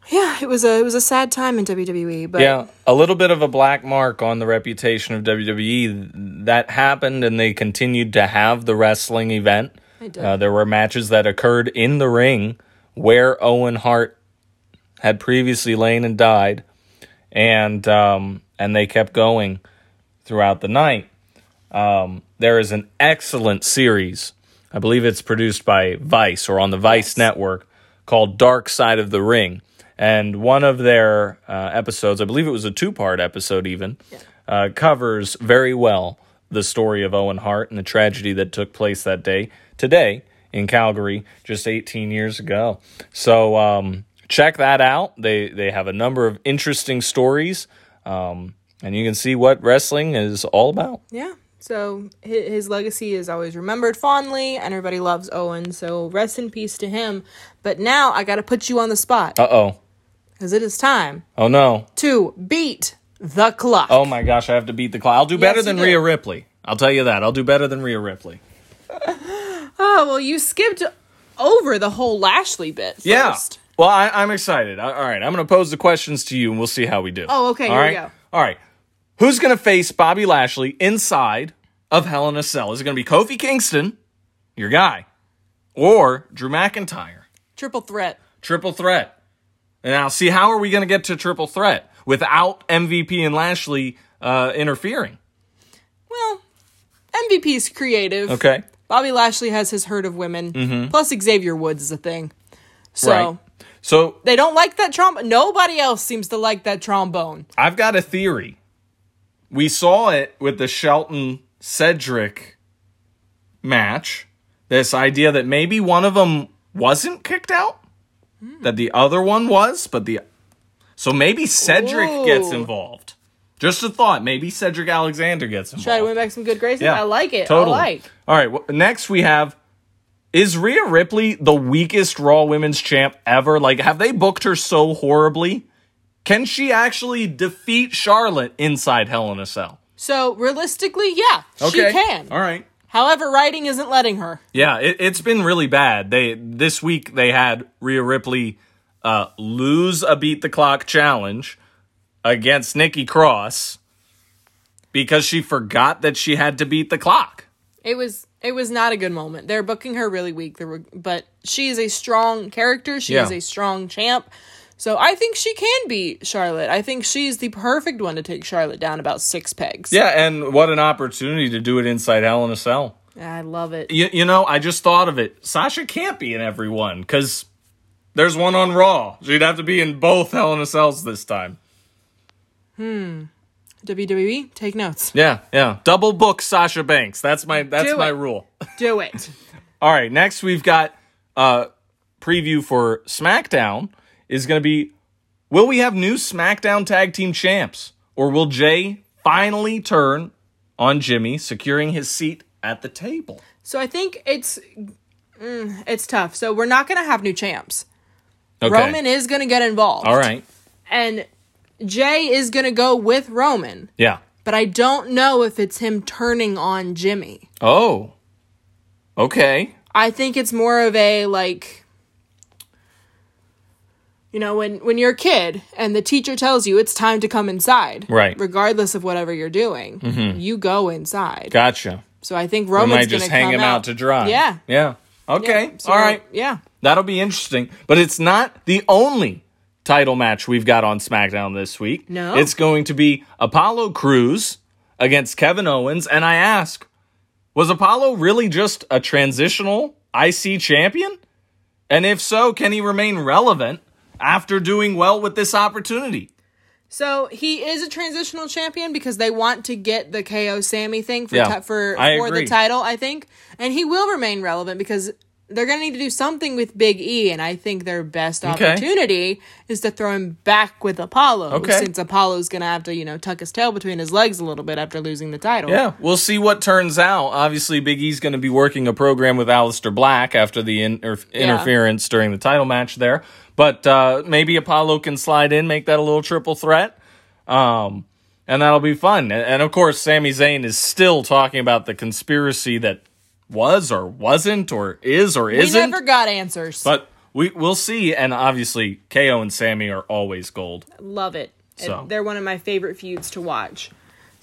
yeah, it was a it was a sad time in WWE, but Yeah, a little bit of a black mark on the reputation of WWE. That happened, and they continued to have the wrestling event. did. Uh, there were matches that occurred in the ring where Owen Hart had previously lain and died, and um, and they kept going throughout the night. Um, there is an excellent series, I believe it's produced by Vice or on the Vice network, called Dark Side of the Ring. And one of their uh, episodes, I believe it was a two part episode even, uh, covers very well the story of Owen Hart and the tragedy that took place that day, today in Calgary, just 18 years ago. So um, check that out. They, they have a number of interesting stories, um, and you can see what wrestling is all about. Yeah. So his legacy is always remembered fondly, and everybody loves Owen. So rest in peace to him. But now I got to put you on the spot Uh oh. Because it is time Oh no. to beat the clock. Oh my gosh, I have to beat the clock. I'll do better Yes, than. Rhea Ripley. I'll tell you that. I'll do better than Rhea Ripley. Oh, well, you skipped over the whole Lashley bit. First. Yeah. Well, I, I'm excited. All right, I'm going to pose the questions to you, and we'll see how we do. Oh, okay, All here we right? go. All right. Who's going to face Bobby Lashley inside of Hell in a Cell? Is it going to be Kofi Kingston, your guy, or Drew McIntyre? Triple threat. Triple threat. Now, see, how are we going to get to triple threat without MVP and Lashley uh, interfering? Well, MVP's creative. Okay. Bobby Lashley has his herd of women. Mm-hmm. Plus, Xavier Woods is a thing. So Right. So they don't like that trombone. Nobody else seems to like that trombone. I've got a theory. We saw it with the Shelton Cedric match. This idea that maybe one of them wasn't kicked out, that the other one was, but the so maybe Cedric Ooh. gets involved. Just a thought. Maybe Cedric Alexander gets involved. Try to win back some good graces. Yeah, I like it. Totally. I like. All right. Well, next we have. Is Rhea Ripley the weakest Raw Women's Champ ever? Like, have they booked her so horribly? Can she actually defeat Charlotte inside Hell in a Cell? So realistically, yeah, she can. All right. However, writing isn't letting her. Yeah, it, it's been really bad. They this week they had Rhea Ripley uh, lose a beat the clock challenge against Nikki Cross because she forgot that she had to beat the clock. It was it was not a good moment. They're booking her really weak. Were, but she is a strong character. She is a strong champ. So I think she can beat Charlotte. I think she's the perfect one to take Charlotte down about six pegs. Yeah, and what an opportunity to do it inside Hell in a Cell. I love it. You, you know, I just thought of it. Sasha can't be in every one because there's one on Raw. She'd have to be in both Hell in a Cells this time. Hmm. WWE, take notes. Yeah, yeah. Double book Sasha Banks. That's my that's Do my it. rule. Do it. All right, next we've got uh preview for SmackDown is going to be will we have new SmackDown tag team champs or will Jey finally turn on Jimmy securing his seat at the table? So I think it's mm, it's tough. So we're not going to have new champs. Okay. Roman is going to get involved. All right. And Jey is going to go with Roman. Yeah. But I don't know if it's him turning on Jimmy. Oh. Okay. I think it's more of a like you know when when you're a kid and the teacher tells you it's time to come inside Right. regardless of whatever you're doing mm-hmm. you go inside Gotcha. so i think We roman's might just hang him out to dry. yeah Yeah. Okay. So, All right. yeah That'll be interesting. But it's not the only title match we've got on SmackDown this week. No. It's going to be Apollo Crews against Kevin Owens. And I ask, was Apollo really just a transitional IC champion? And if so, can he remain relevant after doing well with this opportunity? so he is a transitional champion because they want to get the ko sami thing for Yeah, ti- for for the title i think and he will remain relevant because they're going to need to do something with Big E, and I think their best Okay. opportunity is to throw him back with Apollo, Okay. since Apollo's going to have to, you know, tuck his tail between his legs a little bit after losing the title. Yeah, we'll see what turns out. Obviously, Big E's going to be working a program with Aleister Black after the inter- interference during the title match there. But uh, maybe Apollo can slide in, make that a little triple threat. Um, and that'll be fun. And, of course, Sami Zayn is still talking about the conspiracy that was or wasn't or is or isn't. We never got answers. but we, we'll see. And obviously, KO and Sami are always gold. Love it. So. They're one of my favorite feuds to watch.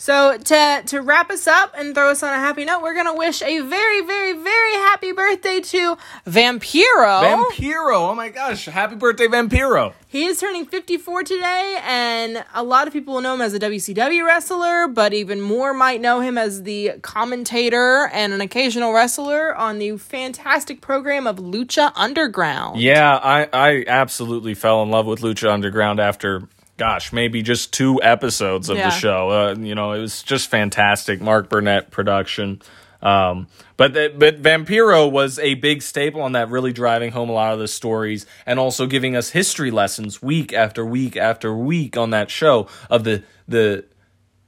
So to to wrap us up and throw us on a happy note, we're gonna wish a very, very, very happy birthday to Vampiro. Vampiro. Oh my gosh. Happy birthday, Vampiro. He is turning 54 today, and a lot of people will know him as a WCW wrestler, but even more might know him as the commentator and an occasional wrestler on the fantastic program of Lucha Underground. Yeah, I, I absolutely fell in love with Lucha Underground after, gosh, maybe just two episodes of Yeah. the show. Uh, you know, it was just fantastic. Mark Burnett production. Um, but the, but Vampiro was a big staple on that, really driving home a lot of the stories and also giving us history lessons week after week after week on that show of the the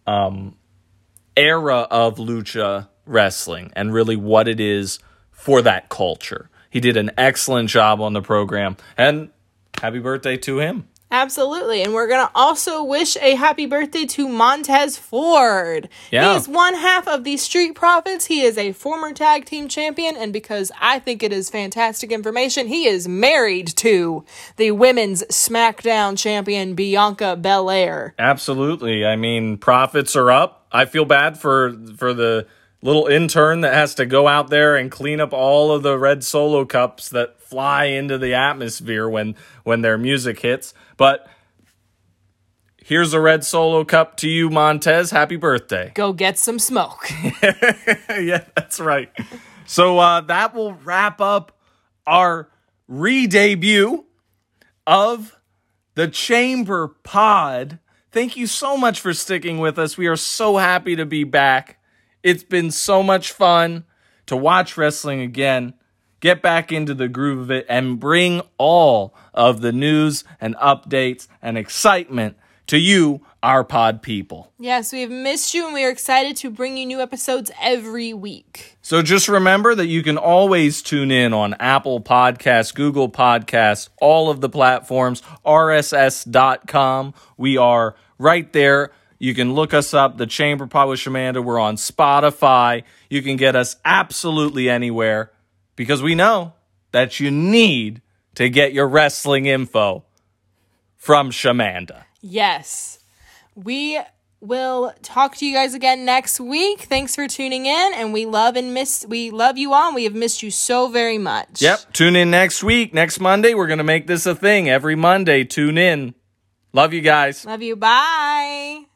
um, era of lucha wrestling and really what it is for that culture. He did an excellent job on the program, and happy birthday to him. Absolutely. And we're going to also wish a happy birthday to Montez Ford. Yeah. He is one half of the Street Profits. He is a former tag team champion. And because I think it is fantastic information, he is married to the women's SmackDown champion, Bianca Belair. Absolutely. I mean, profits are up. I feel bad for for the little intern that has to go out there and clean up all of the red solo cups that fly into the atmosphere when when their music hits. But here's a red solo cup to you, Montez. Happy birthday. Go get some smoke. yeah, that's right. So uh, that will wrap up our re debut of the Chamber Pod. Thank you so much for sticking with us. We are so happy to be back. It's been so much fun to watch wrestling again, get back into the groove of it, and bring all of the news and updates and excitement to you, our pod people. Yes, we have missed you and we are excited to bring you new episodes every week. So just remember that you can always tune in on Apple Podcasts, Google Podcasts, all of the platforms, rss.com. We are right there. You can look us up, The Chamber Pod with Shamanda. We're on Spotify. You can get us absolutely anywhere because we know that you need to get your wrestling info from Shamanda. Yes. We will talk to you guys again next week. Thanks for tuning in and we love and miss we love you all. And we have missed you so very much. Yep. Tune in next week. Next Monday, we're going to make this a thing. Every Monday, tune in. Love you guys. Love you. Bye.